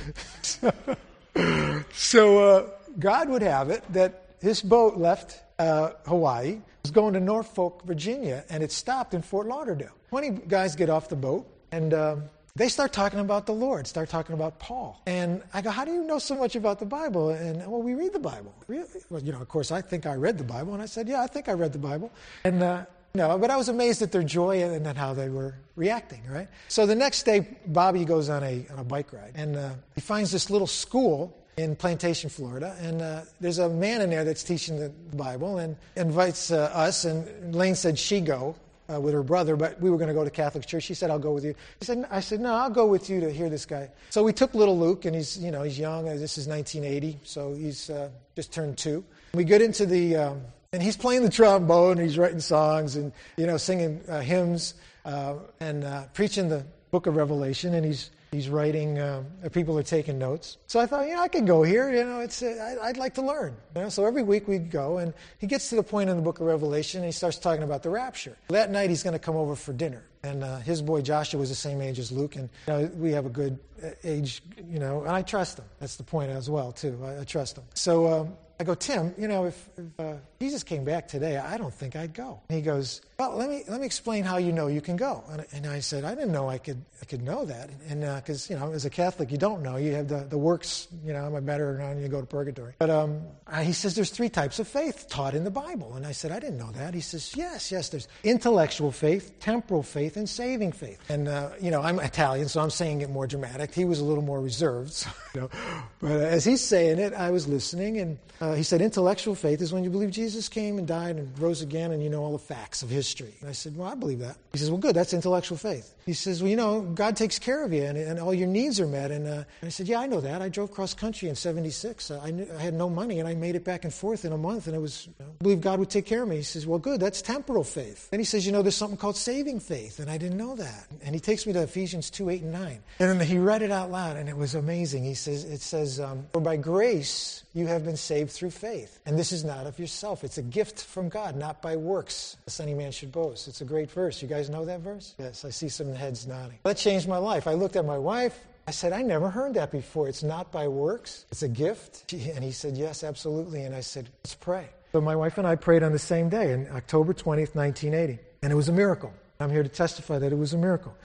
[laughs] so, uh, God would have it that his boat left uh, Hawaii, was going to Norfolk, Virginia, and it stopped in Fort Lauderdale. 20 guys get off the boat, and um, they start talking about the Lord, start talking about Paul. And I go, How do you know so much about the Bible? And, well, we read the Bible. Really? Well, you know, of course, I think I read the Bible. And I said, Yeah, I think I read the Bible. And, uh, no, but I was amazed at their joy and at how they were reacting, right? So the next day, Bobby goes on a, on a bike ride, and uh, he finds this little school in Plantation, Florida, and uh, there's a man in there that's teaching the Bible and invites uh, us, and Lane said she go, uh, with her brother, but we were going to go to Catholic church. She said, "I'll go with you." He said, "I said no, I'll go with you to hear this guy." So we took little Luke, and he's you know he's young. Uh, this is 1980, so he's uh, just turned two. We get into the um, and he's playing the trombone, and he's writing songs, and you know singing uh, hymns, uh, and uh, preaching the Book of Revelation, and he's He's writing, uh, people are taking notes. So I thought, you know, I can go here. You know, it's, uh, I, would like to learn. You know? So every week we'd go, and he gets to the point in the book of Revelation, and he starts talking about the rapture. That night he's going to come over for dinner. And uh, his boy Joshua was the same age as Luke, and you know, we have a good uh, age, you know, and I trust him. That's the point as well, too. I, I trust him. So um, I go, Tim, you know, if, if uh, Jesus came back today, I don't think I'd go. And he goes, well, let me let me explain how you know you can go. And, and I said, I didn't know I could I could know that. And because uh, you know, as a Catholic, you don't know. You have the, the works. You know, I'm I better? And you go to purgatory. But um, he says there's three types of faith taught in the Bible. And I said, I didn't know that. He says, yes, yes. There's intellectual faith, temporal faith, faith and saving faith. And, uh, you know, I'm Italian, so I'm saying it more dramatic. He was a little more reserved. [laughs] So, you know, but uh, as he's saying it, I was listening, and uh, he said, intellectual faith is when you believe Jesus came and died and rose again, and you know all the facts of history. And I said, well, I believe that. He says, well, good, that's intellectual faith. He says, well, you know, God takes care of you, and, and all your needs are met. And, uh, and, I said, yeah, I know that. I drove cross country in 76. I, knew, I had no money, and I made it back and forth in a month, and it was, you know, I believe God would take care of me. He says, well, good, that's temporal faith. Then he says, you know, there's something called saving faith, and I didn't know that. And he takes me to Ephesians 2, 8, and 9. And he read it out loud, and it was amazing. He says, it says, um, for by grace you have been saved through faith. And this is not of yourself. It's a gift from God, not by works, lest any man should boast. It's a great verse. You guys know that verse? Yes, I see some heads nodding. That changed my life. I looked at my wife. I said, I never heard that before. It's not by works, it's a gift. And he said, Yes, absolutely. And I said, Let's pray. So my wife and I prayed on the same day, in October 20th, 1980. And it was a miracle. I'm here to testify that it was a miracle.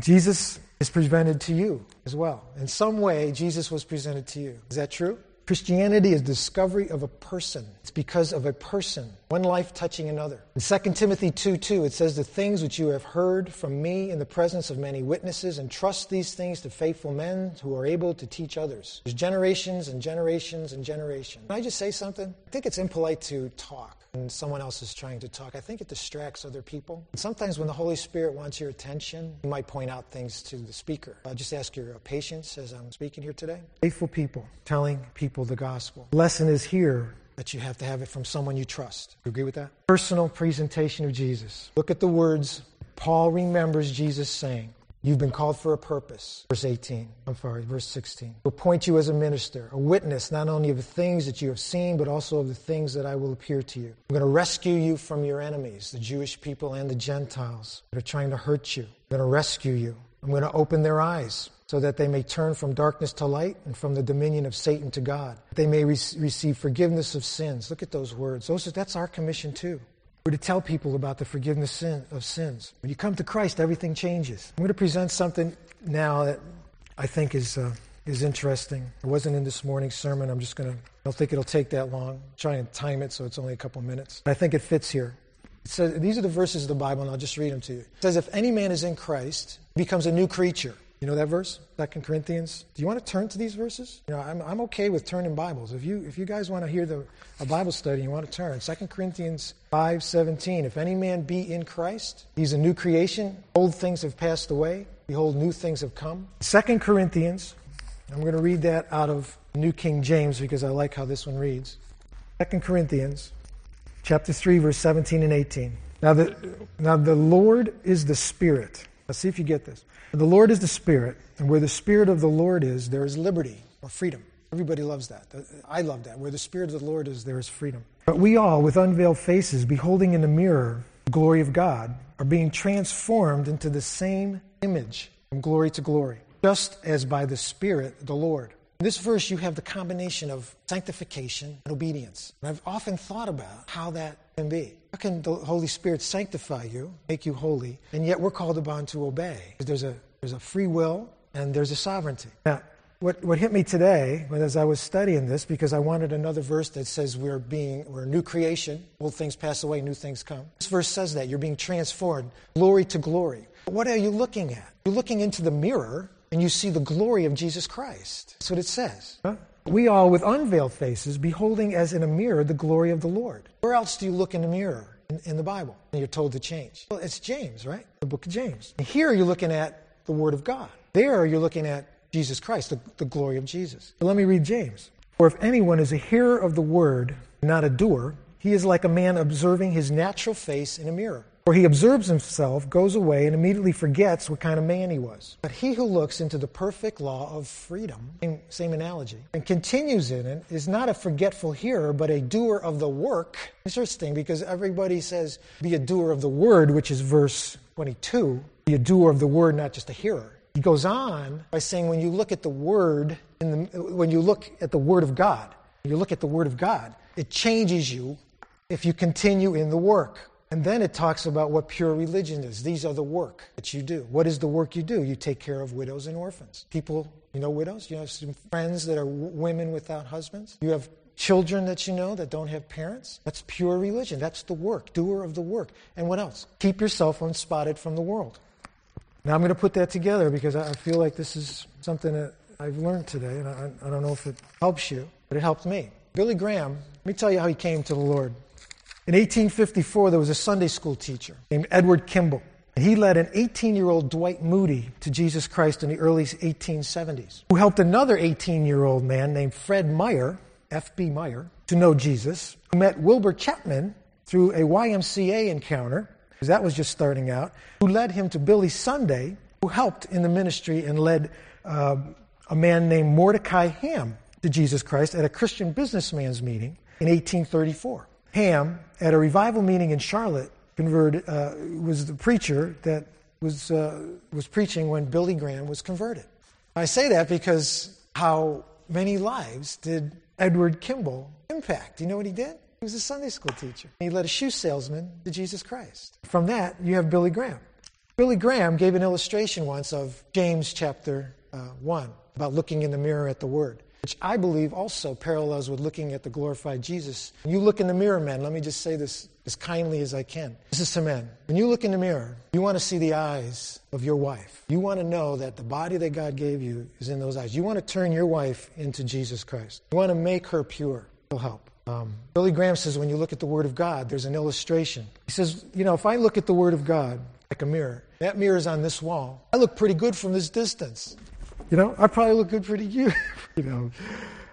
Jesus is presented to you as well. In some way, Jesus was presented to you. Is that true? Christianity is the discovery of a person. It's because of a person, one life touching another. In 2 Timothy 2 2, it says, The things which you have heard from me in the presence of many witnesses, and trust these things to faithful men who are able to teach others. There's generations and generations and generations. Can I just say something? I think it's impolite to talk when someone else is trying to talk. I think it distracts other people. And sometimes when the Holy Spirit wants your attention, you might point out things to the speaker. I'll just ask your uh, patience as I'm speaking here today. Faithful people telling people the gospel. lesson is here that you have to have it from someone you trust. You agree with that? Personal presentation of Jesus. Look at the words Paul remembers Jesus saying. You've been called for a purpose. Verse 18. I'm sorry, verse 16. To appoint you as a minister, a witness not only of the things that you have seen, but also of the things that I will appear to you. I'm going to rescue you from your enemies, the Jewish people and the Gentiles that are trying to hurt you. I'm going to rescue you. I'm going to open their eyes so that they may turn from darkness to light and from the dominion of Satan to God. They may re- receive forgiveness of sins. Look at those words. Those, that's our commission too. We're to tell people about the forgiveness of sins. When you come to Christ, everything changes. I'm going to present something now that I think is, uh, is interesting. It wasn't in this morning's sermon. I'm just going to, I don't think it'll take that long. I'm trying to time it so it's only a couple minutes. But I think it fits here. It says, these are the verses of the Bible, and I'll just read them to you. It says, If any man is in Christ, he becomes a new creature. You know that verse, Second Corinthians. Do you want to turn to these verses? You know, I'm, I'm okay with turning Bibles. If you if you guys want to hear the a Bible study, you want to turn Second Corinthians five seventeen. If any man be in Christ, he's a new creation. Old things have passed away. Behold, new things have come. Second Corinthians. I'm going to read that out of New King James because I like how this one reads. Second Corinthians, chapter three, verse seventeen and eighteen. Now the now the Lord is the Spirit. Let's see if you get this. The Lord is the Spirit, and where the Spirit of the Lord is, there is liberty or freedom. Everybody loves that. I love that. Where the Spirit of the Lord is, there is freedom. But we all, with unveiled faces, beholding in the mirror the glory of God, are being transformed into the same image from glory to glory, just as by the Spirit the Lord. In this verse, you have the combination of sanctification and obedience. And I've often thought about how that can be. How can the Holy Spirit sanctify you, make you holy, and yet we're called upon to obey? There's a, there's a free will and there's a sovereignty. Now, what, what hit me today as I was studying this, because I wanted another verse that says we're being, we're a new creation, old things pass away, new things come. This verse says that you're being transformed, glory to glory. But what are you looking at? You're looking into the mirror and you see the glory of Jesus Christ. That's what it says. Huh? We all, with unveiled faces, beholding as in a mirror the glory of the Lord. Where else do you look in a mirror in, in the Bible? And you're told to change. Well, it's James, right? The book of James. And here you're looking at the Word of God. There you're looking at Jesus Christ, the, the glory of Jesus. But let me read James. For if anyone is a hearer of the Word, not a doer, he is like a man observing his natural face in a mirror. For he observes himself, goes away, and immediately forgets what kind of man he was. But he who looks into the perfect law of freedom, same, analogy, and continues in it, is not a forgetful hearer, but a doer of the work. Interesting, because everybody says, be a doer of the word, which is verse 22. Be a doer of the word, not just a hearer. He goes on by saying, when you look at the word, the, when you look at the word of God, you look at the word of God, it changes you if you continue in the work. And then it talks about what pure religion is. These are the work that you do. What is the work you do? You take care of widows and orphans. People, you know widows? You have some friends that are w- women without husbands. You have children that you know that don't have parents. That's pure religion. That's the work, doer of the work. And what else? Keep yourself unspotted from the world. Now I'm going to put that together because I feel like this is something that I've learned today, and I, I don't know if it helps you, but it helped me. Billy Graham, let me tell you how he came to the Lord. In 1854, there was a Sunday school teacher named Edward Kimball. And he led an 18 year old Dwight Moody to Jesus Christ in the early 1870s, who helped another 18 year old man named Fred Meyer, F.B. Meyer, to know Jesus, who met Wilbur Chapman through a YMCA encounter, because that was just starting out, who led him to Billy Sunday, who helped in the ministry and led uh, a man named Mordecai Ham to Jesus Christ at a Christian businessman's meeting in 1834. Ham, at a revival meeting in Charlotte, converted, uh, was the preacher that was, uh, was preaching when Billy Graham was converted. I say that because how many lives did Edward Kimball impact? Do You know what he did? He was a Sunday school teacher. He led a shoe salesman to Jesus Christ. From that, you have Billy Graham. Billy Graham gave an illustration once of James chapter uh, 1 about looking in the mirror at the Word which I believe also parallels with looking at the glorified Jesus. When you look in the mirror, men, let me just say this as kindly as I can. This is to men. When you look in the mirror, you want to see the eyes of your wife. You want to know that the body that God gave you is in those eyes. You want to turn your wife into Jesus Christ. You want to make her pure. It'll help. Um, Billy Graham says when you look at the Word of God, there's an illustration. He says, you know, if I look at the Word of God like a mirror, that mirror is on this wall. I look pretty good from this distance. You know, I probably look good for you. [laughs] you know,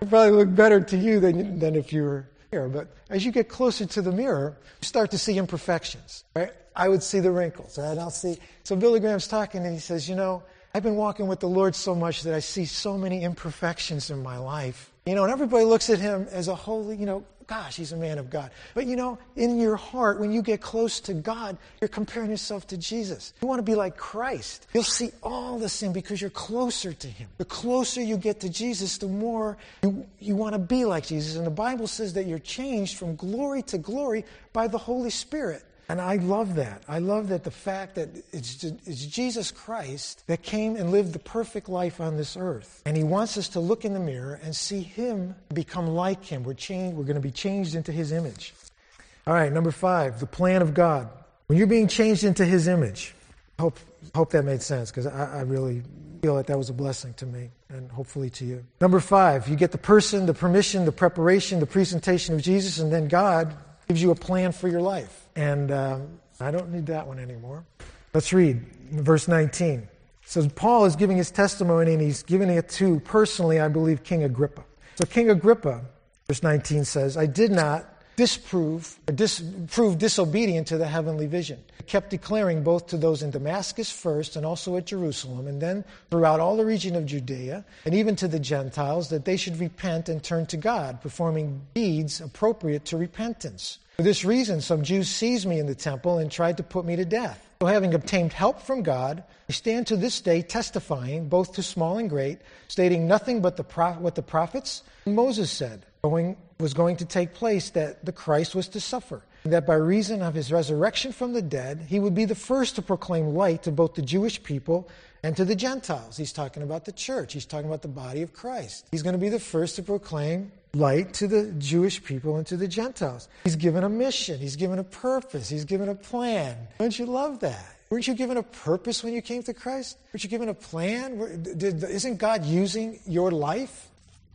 I probably look better to you than, than if you were here. But as you get closer to the mirror, you start to see imperfections, right? I would see the wrinkles, right? I'll see. So Billy Graham's talking and he says, you know, I've been walking with the Lord so much that I see so many imperfections in my life. You know, and everybody looks at him as a holy, you know, gosh, he's a man of God. But you know, in your heart, when you get close to God, you're comparing yourself to Jesus. You want to be like Christ. You'll see all the sin because you're closer to him. The closer you get to Jesus, the more you, you want to be like Jesus. And the Bible says that you're changed from glory to glory by the Holy Spirit. And I love that. I love that the fact that it's, it's, Jesus Christ that came and lived the perfect life on this earth. And he wants us to look in the mirror and see him become like him. We're, changed, we're going to be changed into his image. All right, number five, the plan of God. When you're being changed into his image, hope, hope that made sense because I, I really feel like that was a blessing to me and hopefully to you. Number five, you get the person, the permission, the preparation, the presentation of Jesus, and then God gives you a plan for your life. And uh, I don't need that one anymore. Let's read verse 19. It says, Paul is giving his testimony and he's giving it to, personally, I believe, King Agrippa. So, King Agrippa, verse 19 says, I did not disprove or dis- prove disobedient to the heavenly vision. Kept declaring both to those in Damascus first and also at Jerusalem, and then throughout all the region of Judea, and even to the Gentiles, that they should repent and turn to God, performing deeds appropriate to repentance. For this reason, some Jews seized me in the temple and tried to put me to death. So, having obtained help from God, I stand to this day testifying, both to small and great, stating nothing but the what the prophets and Moses said going, was going to take place that the Christ was to suffer, that by reason of his resurrection from the dead, he would be the first to proclaim light to both the Jewish people and to the Gentiles. He's talking about the church, he's talking about the body of Christ. He's going to be the first to proclaim light to the Jewish people and to the Gentiles. He's given a mission, he's given a purpose, he's given a plan. Don't you love that? Weren't you given a purpose when you came to Christ? Weren't you given a plan? Isn't God using your life?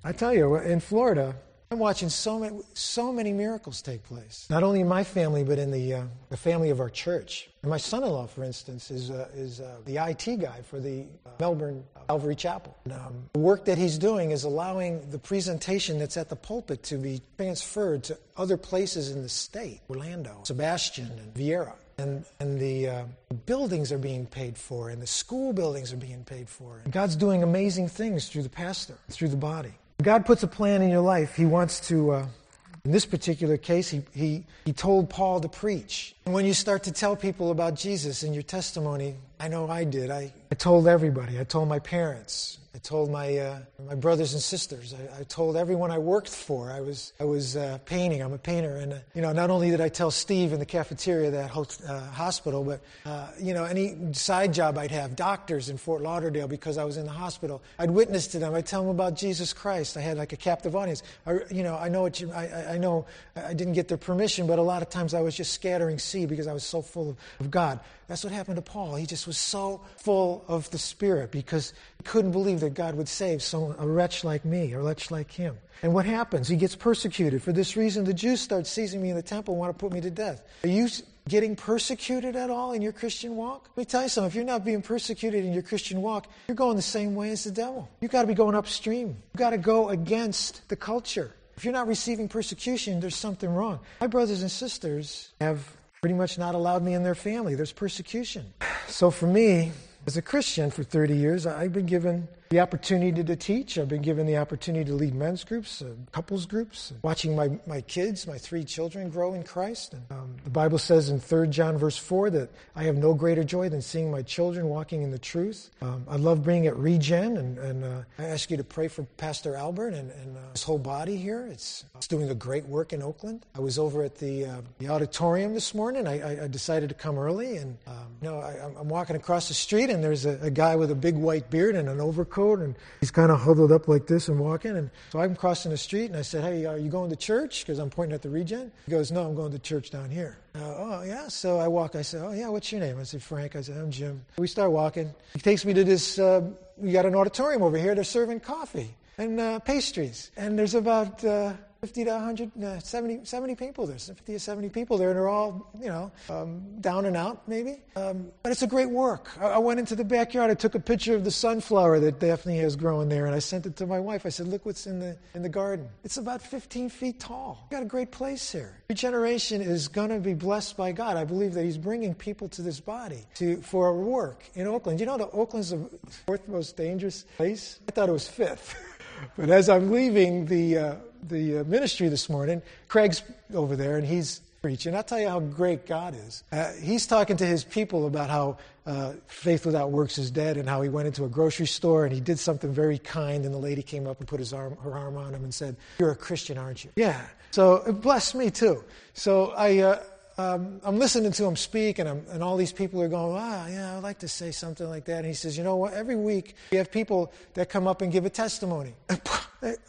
I tell you, in Florida, I'm watching so many, so many miracles take place. Not only in my family, but in the, uh, the family of our church. And my son-in-law, for instance, is, uh, is uh, the IT guy for the uh, Melbourne Calvary Chapel. And, um, the work that he's doing is allowing the presentation that's at the pulpit to be transferred to other places in the state, Orlando, Sebastian, and Viera. And, and the uh, buildings are being paid for, and the school buildings are being paid for. And God's doing amazing things through the pastor, through the body. God puts a plan in your life. He wants to, uh, in this particular case, he, he, he told Paul to preach. And when you start to tell people about Jesus in your testimony, I know I did. I, I told everybody. I told my parents. I told my, uh, my brothers and sisters. I, I, told everyone I worked for. I was, I was uh, painting. I'm a painter. And, uh, you know, not only did I tell Steve in the cafeteria of that uh, hospital, but, uh, you know, any side job I'd have, doctors in Fort Lauderdale because I was in the hospital, I'd witness to them. I'd tell them about Jesus Christ. I had like a captive audience. I, you know, I know, you, I, I know I didn't get their permission, but a lot of times I was just scattering seed because I was so full of, of God. That's what happened to Paul. He just was so full of the Spirit because he couldn't believe that God would save someone, a wretch like me, or a wretch like him. And what happens? He gets persecuted. For this reason, the Jews start seizing me in the temple and want to put me to death. Are you getting persecuted at all in your Christian walk? Let me tell you something. If you're not being persecuted in your Christian walk, you're going the same way as the devil. You've got to be going upstream. You've got to go against the culture. If you're not receiving persecution, there's something wrong. My brothers and sisters have pretty much not allowed me in their family. There's persecution. So for me, as a Christian for 30 years, I've been given the opportunity to teach. I've been given the opportunity to lead men's groups, uh, couples groups, watching my, my kids, my three children grow in Christ. And, um, the Bible says in 3 John verse 4 that I have no greater joy than seeing my children walking in the truth. Um, I love being at Regen, and, and uh, I ask you to pray for Pastor Albert and, and uh, his whole body here. It's, it's doing a great work in Oakland. I was over at the, uh, the auditorium this morning. I, I, decided to come early, and um, you know, I, am walking across the street, and there's a, a guy with a big white beard and an overcoat coat, and he's kind of huddled up like this and walking. And so I'm crossing the street, and I said, "Hey, are you going to church?" Because I'm pointing at the Regen. He goes, "No, I'm going to church down here." Uh, oh yeah. So I walk. I said, "Oh yeah, what's your name?" I said, "Frank." I said, "I'm Jim." We start walking. He takes me to this. Uh, we got an auditorium over here. They're serving coffee and uh, pastries, and there's about uh, 50 to 100, uh, 70, 70 people there, 50 to 70 people there, and they're all, you know, um, down and out maybe. Um, but it's a great work. I, I, went into the backyard, I took a picture of the sunflower that Daphne has growing there, and I sent it to my wife. I said, look what's in the, in the garden. It's about 15 feet tall. We got a great place here. Regeneration is going to be blessed by God. I believe that He's bringing people to this body to, for work in Oakland. You know, the Oakland's the fourth most dangerous place? I thought it was fifth. [laughs] but as I'm leaving the, uh, the uh, ministry this morning. Craig's over there, and he's preaching. I'll tell you how great God is. Uh, he's talking to his people about how uh, faith without works is dead, and how he went into a grocery store and he did something very kind, and the lady came up and put his arm, her arm on him and said, "You're a Christian, aren't you?" Yeah. So it blessed me too. So I. Uh, um, I'm listening to him speak, and, I'm, and all these people are going, ah, yeah, I'd like to say something like that. And he says, you know what? Every week we have people that come up and give a testimony. [laughs]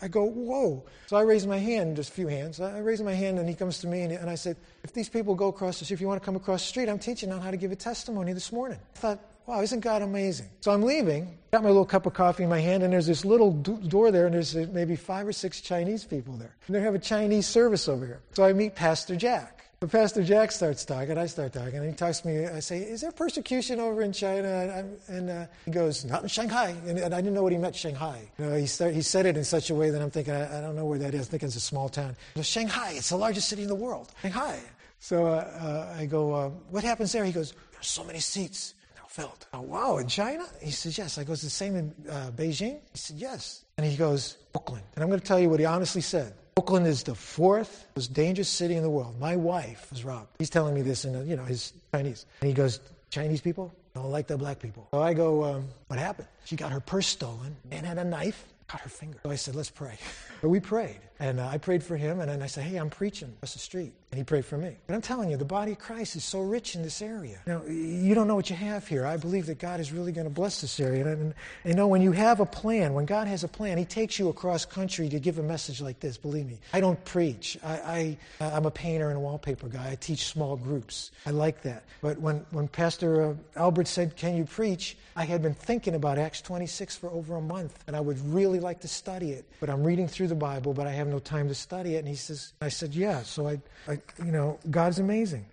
I go, whoa. So I raise my hand, just a few hands. I raise my hand, and he comes to me, and, and I said, if these people go across the street, if you want to come across the street, I'm teaching on how to give a testimony this morning. I thought, wow, isn't God amazing? So I'm leaving, got my little cup of coffee in my hand, and there's this little door there, and there's maybe five or six Chinese people there. And they have a Chinese service over here. So I meet Pastor Jack. But Pastor Jack starts talking, I start talking, and he talks to me. I say, Is there persecution over in China? And, and uh, he goes, Not in Shanghai. And, and, I didn't know what he meant, Shanghai. You know, he, start, he said it in such a way that I'm thinking, I, I don't know where that is. I'm thinking it's a small town. Shanghai, it's the largest city in the world. Shanghai. So uh, uh, I go, uh, What happens there? He goes, There's so many seats. They're filled. Oh, wow, in China? He says, Yes. I goes, The same in uh, Beijing? He said, Yes. And he goes, Oakland. And I'm going to tell you what he honestly said. Oakland is the fourth most dangerous city in the world. My wife was robbed. He's telling me this in, you know, his Chinese. And he goes, Chinese people don't like the black people. So I go, um, what happened? She got her purse stolen and had a knife, cut her finger. So I said, let's pray. [laughs] But we prayed. And uh, I prayed for him, and then I said, hey, I'm preaching across the street. And he prayed for me. But I'm telling you, the body of Christ is so rich in this area. You know, you don't know what you have here. I believe that God is really going to bless this area. And, and you know, when you have a plan, when God has a plan, He takes you across country to give a message like this. Believe me, I don't preach. I, I I'm a painter and a wallpaper guy. I teach small groups. I like that. But when when Pastor uh, Albert said, "Can you preach?" I had been thinking about Acts 26 for over a month, and I would really like to study it. But I'm reading through the Bible, but I have no time to study it. And he says, I said, yeah. So I, I you know, God's amazing.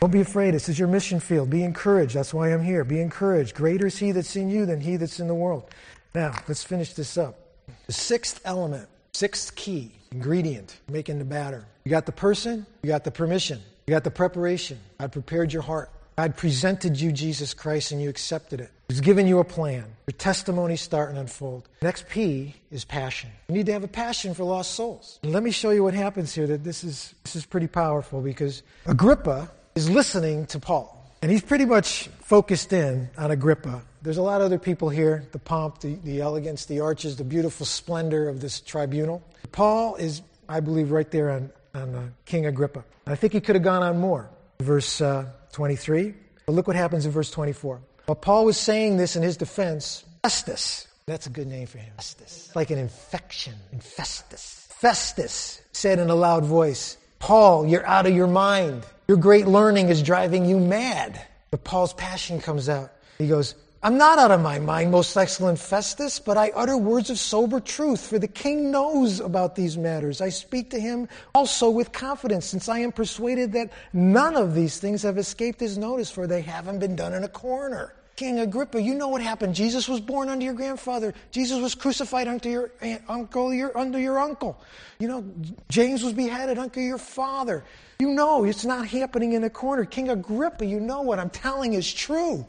Don't be afraid. This is your mission field. Be encouraged. That's why I'm here. Be encouraged. Greater is he that's in you than he that's in the world. Now, let's finish this up. The sixth element, sixth key, ingredient, making the batter. You got the person, you got the permission, you got the preparation. I prepared your heart. God presented you Jesus Christ and you accepted it. He's given you a plan. Your testimonies start and unfold. Next P is passion. You need to have a passion for lost souls. Let me show you what happens here that this is, this is pretty powerful because Agrippa is listening to Paul. And he's pretty much focused in on Agrippa. There's a lot of other people here the pomp, the, the elegance, the arches, the beautiful splendor of this tribunal. Paul is, I believe, right there on, on uh, King Agrippa. I think he could have gone on more. Verse uh, 23. But look what happens in verse 24. While Paul was saying this in his defense, Festus, that's a good name for him, Festus, like an infection, infestus. Festus said in a loud voice, Paul, you're out of your mind. Your great learning is driving you mad. But Paul's passion comes out. He goes, I'm not out of my mind, most excellent Festus, but I utter words of sober truth, for the king knows about these matters. I speak to him also with confidence, since I am persuaded that none of these things have escaped his notice, for they haven't been done in a corner. King Agrippa, you know what happened. Jesus was born under your grandfather. Jesus was crucified under your eh, uncle, your, under your uncle. You know, James was beheaded under your father. You know it's not happening in a corner. King Agrippa, you know what I'm telling is true.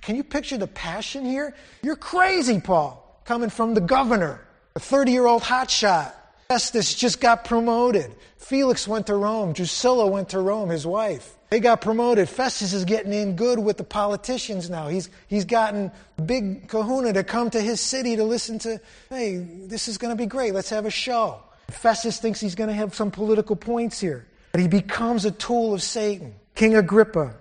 Can you picture the passion here? You're crazy, Paul, coming from the governor, a 30 year old hotshot. Festus just got promoted. Felix went to Rome. Drusilla went to Rome, his wife. They got promoted. Festus is getting in good with the politicians now. He's, he's gotten big kahuna to come to his city to listen to, hey, this is going to be great. Let's have a show. Festus thinks he's going to have some political points here. But he becomes a tool of Satan. King Agrippa,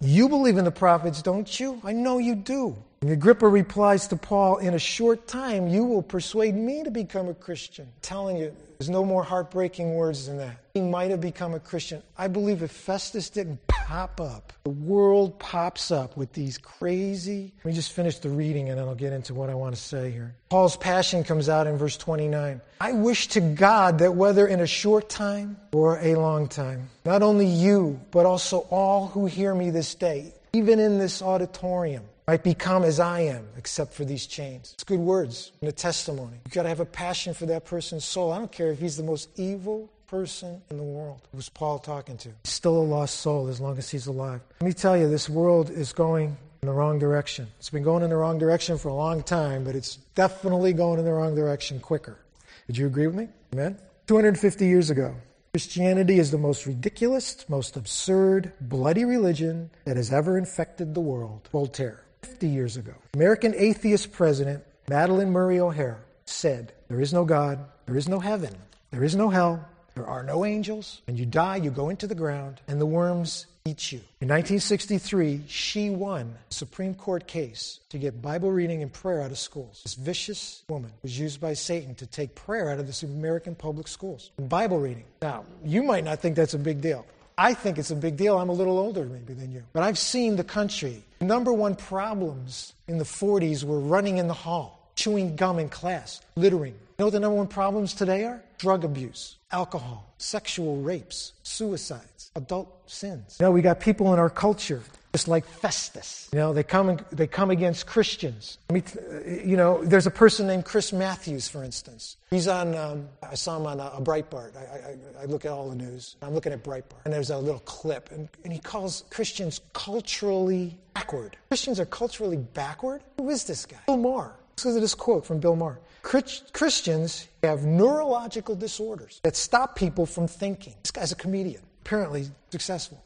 you believe in the prophets, don't you? I know you do. And Agrippa replies to Paul, In a short time, you will persuade me to become a Christian. I'm telling you, there's no more heartbreaking words than that. He might have become a Christian. I believe if Festus didn't pop up, the world pops up with these crazy. Let me just finish the reading and then I'll get into what I want to say here. Paul's passion comes out in verse 29. I wish to God that whether in a short time or a long time, not only you, but also all who hear me this day, even in this auditorium, might become as I am, except for these chains. It's good words and a testimony. You've got to have a passion for that person's soul. I don't care if he's the most evil person in the world. Who's Paul talking to? He's still a lost soul as long as he's alive. Let me tell you, this world is going in the wrong direction. It's been going in the wrong direction for a long time, but it's definitely going in the wrong direction quicker. Would you agree with me? Amen? 250 years ago, Christianity is the most ridiculous, most absurd, bloody religion that has ever infected the world. Voltaire. 50 years ago. American atheist president Madalyn Murray O'Hair said, There is no God, there is no heaven, there is no hell, there are no angels. When you die, you go into the ground, and the worms eat you. In 1963, she won a Supreme Court case to get Bible reading and prayer out of schools. This vicious woman was used by Satan to take prayer out of the American public schools. Bible reading. Now, you might not think that's a big deal. I think it's a big deal. I'm a little older maybe than you. But I've seen the country. Number one problems in the 40s were running in the hall, chewing gum in class, littering. You know what the number one problems today are? Drug abuse, alcohol, sexual rapes, suicides, adult sins. You know, we got people in our culture just like Festus. You know, they come, and, they come against Christians. You know, there's a person named Chris Matthews, for instance. He's on, um, I saw him on a, a Breitbart. I, I, I, look at all the news. I'm looking at Breitbart. And there's a little clip. And, and he calls Christians culturally backward. Christians are culturally backward? Who is this guy? Bill Maher. Listen to this quote from Bill Maher. Christians have neurological disorders that stop people from thinking. This guy's a comedian, apparently successful.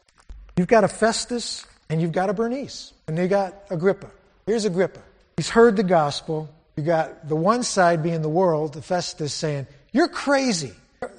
You've got a Festus and you've got a Bernice, and you got Agrippa. Here's Agrippa. He's heard the gospel. You got the one side being the world, the Festus saying, You're crazy.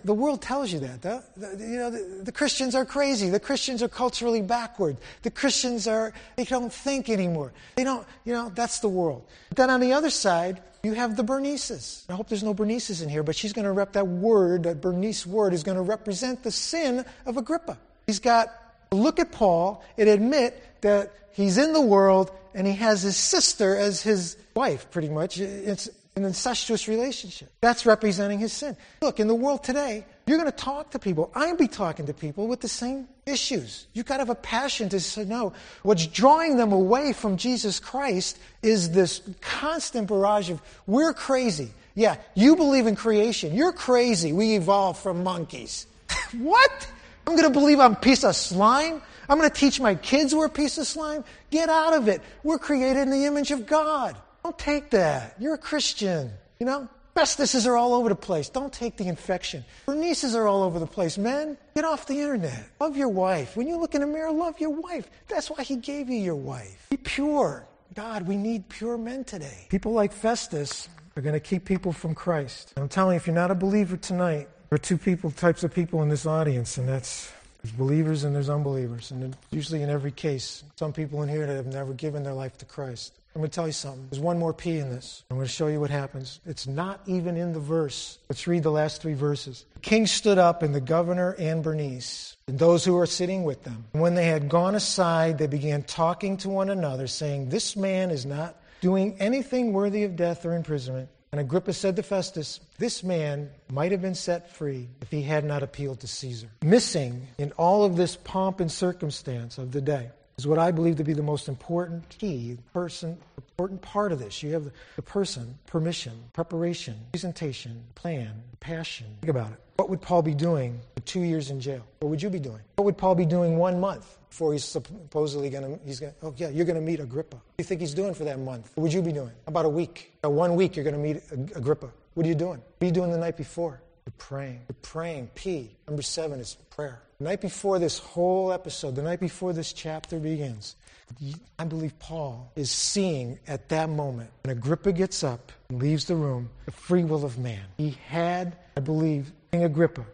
The world tells you that. The, the you know, the, the, Christians are crazy. The Christians are culturally backward. The Christians are, they don't think anymore. They don't, you know, that's the world. But then on the other side, you have the Bernices. I hope there's no Bernices in here, but she's going to rep that word, that Bernice word is going to represent the sin of Agrippa. He's got look at Paul and admit that he's in the world and he has his sister as his wife, pretty much. It's an incestuous relationship. That's representing his sin. Look, in the world today, you're going to talk to people. To be talking to people with the same issues. You've got to have a passion to say, no, what's drawing them away from Jesus Christ is this constant barrage of, we're crazy. Yeah, you believe in creation. You're crazy. We evolved from monkeys. [laughs] what? I'm going to believe I'm a piece of slime? I'm going to teach my kids we're a piece of slime? Get out of it. We're created in the image of God. Don't take that. You're a Christian. You know? Festus's are all over the place. Don't take the infection. Bernices are all over the place. Men, get off the internet. Love your wife. When you look in the mirror, love your wife. That's why he gave you your wife. Be pure. God, we need pure men today. People like Festus are going to keep people from Christ. I'm telling you, if you're not a believer tonight, there are two people, types of people in this audience, and that's There's believers and there's unbelievers. And usually in every case, some people in here that have never given their life to Christ. I'm going to tell you something. There's one more P in this. I'm going to show you what happens. It's not even in the verse. Let's read the last three verses. The king stood up, and the governor and Bernice, and those who were sitting with them. And when they had gone aside, they began talking to one another, saying, This man is not doing anything worthy of death or imprisonment. And Agrippa said to Festus, This man might have been set free if he had not appealed to Caesar. Missing in all of this pomp and circumstance of the day is what I believe to be the most important key, person, important part of this. You have the, person, permission, preparation, presentation, plan, passion. Think about it. What would Paul be doing two years in jail? What would you be doing? What would Paul be doing one month before he's supposedly going to, he's going to, oh yeah, you're going to meet Agrippa. What do you think he's doing for that month? What would you be doing? About a week? one week you're going to meet Agrippa. What are you doing? What are you doing the night before? You're praying. You're praying. P. Number seven is prayer. The night before this whole episode, the night before this chapter begins, I believe Paul is seeing at that moment when Agrippa gets up and leaves the room the free will of man. He had, I believe, King Agrippa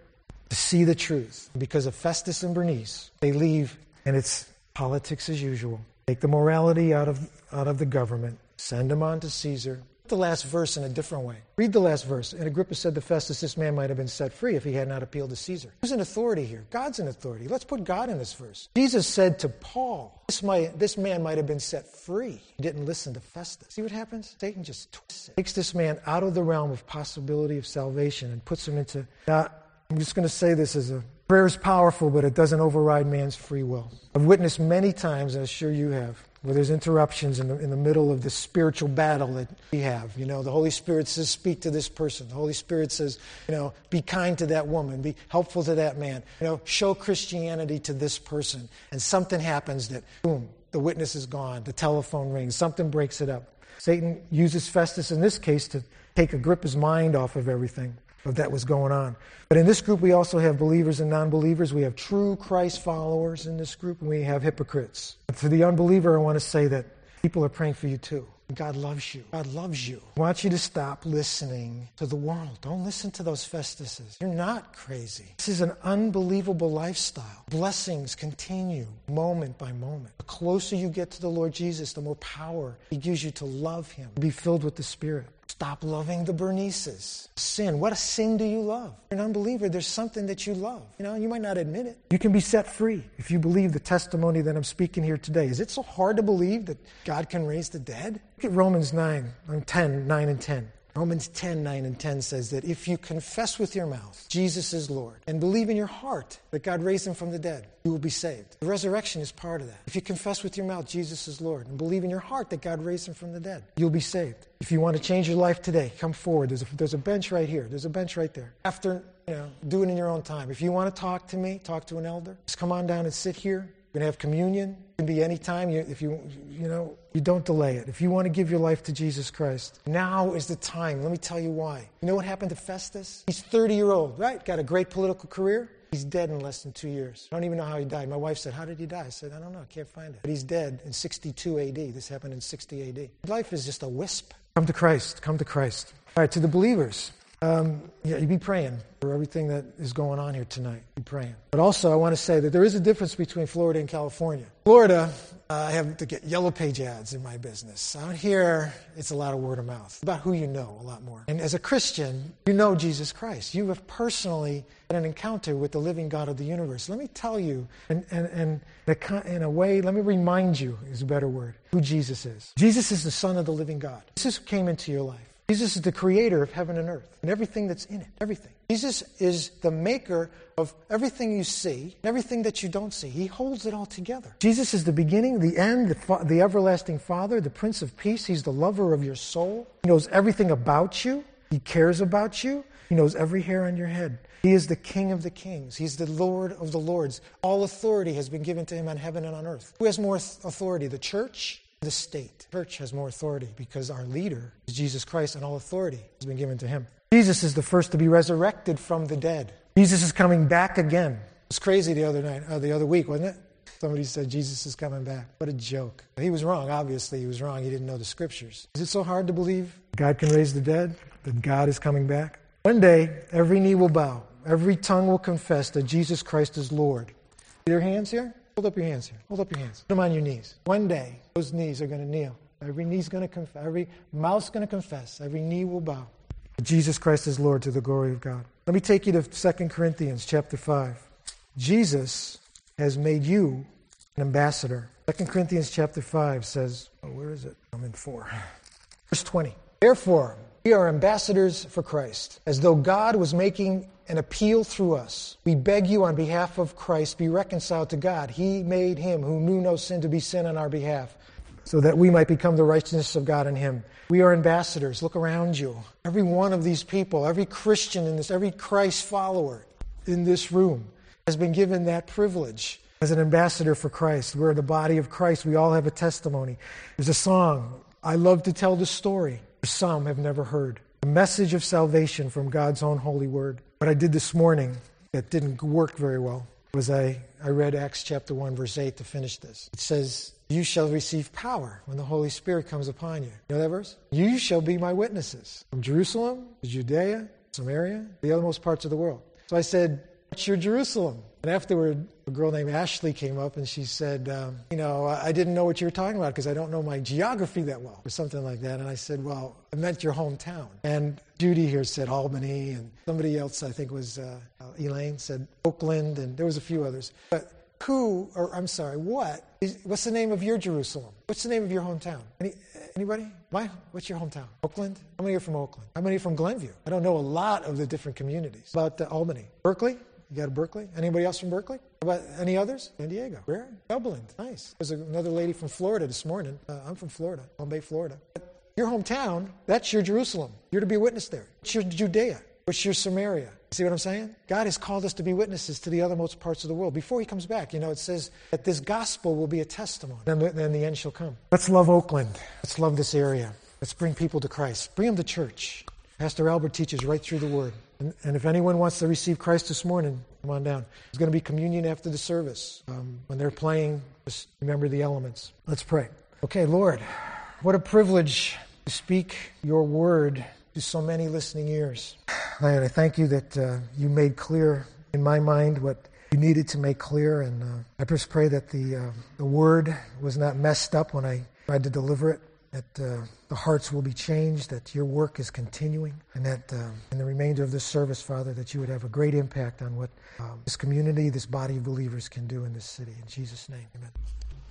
to see the truth. Because of Festus and Bernice, they leave and it's politics as usual. Take the morality out of, out of the government, send them on to Caesar, the last verse in a different way. Read the last verse. And Agrippa said to Festus, This man might have been set free if he had not appealed to Caesar. Who's in authority here? God's in authority. Let's put God in this verse. Jesus said to Paul, This, might, this man might have been set free. He didn't listen to Festus. See what happens? Satan just twists it. Takes this man out of the realm of possibility of salvation and puts him into. Now, I'm just going to say this as a prayer is powerful, but it doesn't override man's free will. I've witnessed many times, and I'm sure you have, where there's interruptions in the, in the middle of the spiritual battle that we have. You know, the Holy Spirit says, speak to this person. The Holy Spirit says, you know, be kind to that woman, be helpful to that man. You know, show Christianity to this person. And something happens that, boom, the witness is gone, the telephone rings, something breaks it up. Satan uses Festus in this case to take Agrippa's mind off of everything of that was going on. But in this group, we also have believers and non believers. We have true Christ followers in this group, and we have hypocrites. But to the unbeliever, I want to say that people are praying for you too. God loves you. God loves you. I want you to stop listening to the world. Don't listen to those Festuses. You're not crazy. This is an unbelievable lifestyle. Blessings continue moment by moment. The closer you get to the Lord Jesus, the more power He gives you to love Him, be filled with the Spirit. Stop loving the Bernices. Sin. What a sin do you love? You're an unbeliever. There's something that you love. You know, you might not admit it. You can be set free if you believe the testimony that I'm speaking here today. Is it so hard to believe that God can raise the dead? Look at Romans 9, um, 10, 9 and 10. Romans 10, 9 and 10 says that if you confess with your mouth Jesus is Lord and believe in your heart that God raised him from the dead, you will be saved. The resurrection is part of that. If you confess with your mouth Jesus is Lord and believe in your heart that God raised him from the dead, you'll be saved. If you want to change your life today, come forward. There's a, there's a bench right here. There's a bench right there. After, you know, do it in your own time. If you want to talk to me, talk to an elder, just come on down and sit here. We're going to have communion. It can be any time. You, if you, you know, you don't delay it. If you want to give your life to Jesus Christ, now is the time. Let me tell you why. You know what happened to Festus? He's 30 year old, right? Got a great political career. He's dead in less than two years. I don't even know how he died. My wife said, How did he die? I said, I don't know. I can't find it. But he's dead in 62 AD. This happened in 60 AD. Life is just a wisp. Come to Christ. Come to Christ. All right, to the believers. Um, yeah, you be praying for everything that is going on here tonight. Be praying. But also, I want to say that there is a difference between Florida and California. Florida, uh, I have to get yellow page ads in my business. Out here, it's a lot of word of mouth about who you know a lot more. And as a Christian, you know Jesus Christ. You have personally had an encounter with the living God of the universe. Let me tell you, and, and, and in a way, let me remind you, is a better word, who Jesus is. Jesus is the Son of the living God. Jesus came into your life. Jesus is the creator of heaven and earth and everything that's in it, everything. Jesus is the maker of everything you see, everything that you don't see. He holds it all together. Jesus is the beginning, the end, the, fa- the everlasting Father, the Prince of Peace. He's the lover of your soul. He knows everything about you. He cares about you. He knows every hair on your head. He is the King of the kings. He's the Lord of the lords. All authority has been given to him on heaven and on earth. Who has more authority, the church the state. Church has more authority because our leader is Jesus Christ and all authority has been given to him. Jesus is the first to be resurrected from the dead. Jesus is coming back again. It was crazy the other night, uh, the other week, wasn't it? Somebody said Jesus is coming back. What a joke. He was wrong. Obviously, he was wrong. He didn't know the scriptures. Is it so hard to believe God can raise the dead? That God is coming back? One day, every knee will bow, every tongue will confess that Jesus Christ is Lord Your hands here? Hold up your hands here. Hold up your hands. Put them on your knees. One day, those knees are going to kneel. Every knee's going to confess. Every mouth's going to confess. Every knee will bow. Jesus Christ is Lord to the glory of God. Let me take you to 2 Corinthians chapter 5. Jesus has made you an ambassador. 2 Corinthians chapter 5 says, oh, where is it? I'm in 4. Verse 20. Therefore, we are ambassadors for Christ, as though God was making an appeal through us. We beg you on behalf of Christ, be reconciled to God. He made him who knew no sin to be sin on our behalf, so that we might become the righteousness of God in him. We are ambassadors. Look around you. Every one of these people, every Christian in this, every Christ follower in this room has been given that privilege as an ambassador for Christ. We're the body of Christ. We all have a testimony. There's a song. I love to tell the story some have never heard. The message of salvation from God's own holy word. What I did this morning that didn't work very well was I, I read Acts chapter 1, verse 8 to finish this. It says, You shall receive power when the Holy Spirit comes upon you. You know that verse? You shall be my witnesses from Jerusalem to Judea, Samaria, the othermost parts of the world. So I said, What's your Jerusalem? And afterward, a girl named Ashley came up and she said, um, You know, I didn't know what you were talking about because I don't know my geography that well, or something like that. And I said, Well, I meant your hometown. And Judy here said Albany, and somebody else, I think was uh, Elaine, said Oakland, and there was a few others. But who, or I'm sorry, what, is, what's the name of your Jerusalem? What's the name of your hometown? Any, anybody? My, what's your hometown? Oakland? How many are from Oakland? How many are from Glenview? I don't know a lot of the different communities. About uh, Albany. Berkeley? You got a Berkeley? Anybody else from Berkeley? How about any others? San Diego. Where? Dublin. Nice. There's another lady from Florida this morning. Uh, I'm from Florida, Palm Bay, Florida. Your hometown, that's your Jerusalem. You're to be a witness there. It's your Judea. It's your Samaria. See what I'm saying? God has called us to be witnesses to the othermost parts of the world. Before he comes back, you know, it says that this gospel will be a testimony. Then, then the end shall come. Let's love Oakland. Let's love this area. Let's bring people to Christ. Bring them to church. Pastor Albert teaches right through the Word. And, and, if anyone wants to receive Christ this morning, come on down. There's going to be communion after the service. Um, when they're playing, just remember the elements. Let's pray. Okay, Lord, what a privilege to speak your word to so many listening ears. Lord, I thank you that uh, you made clear in my mind what you needed to make clear. And uh, I just pray that the, uh, the word was not messed up when I tried to deliver it that uh, the hearts will be changed, that your work is continuing, and that uh, in the remainder of this service, Father, that you would have a great impact on what um, this community, this body of believers can do in this city. In Jesus' name, amen.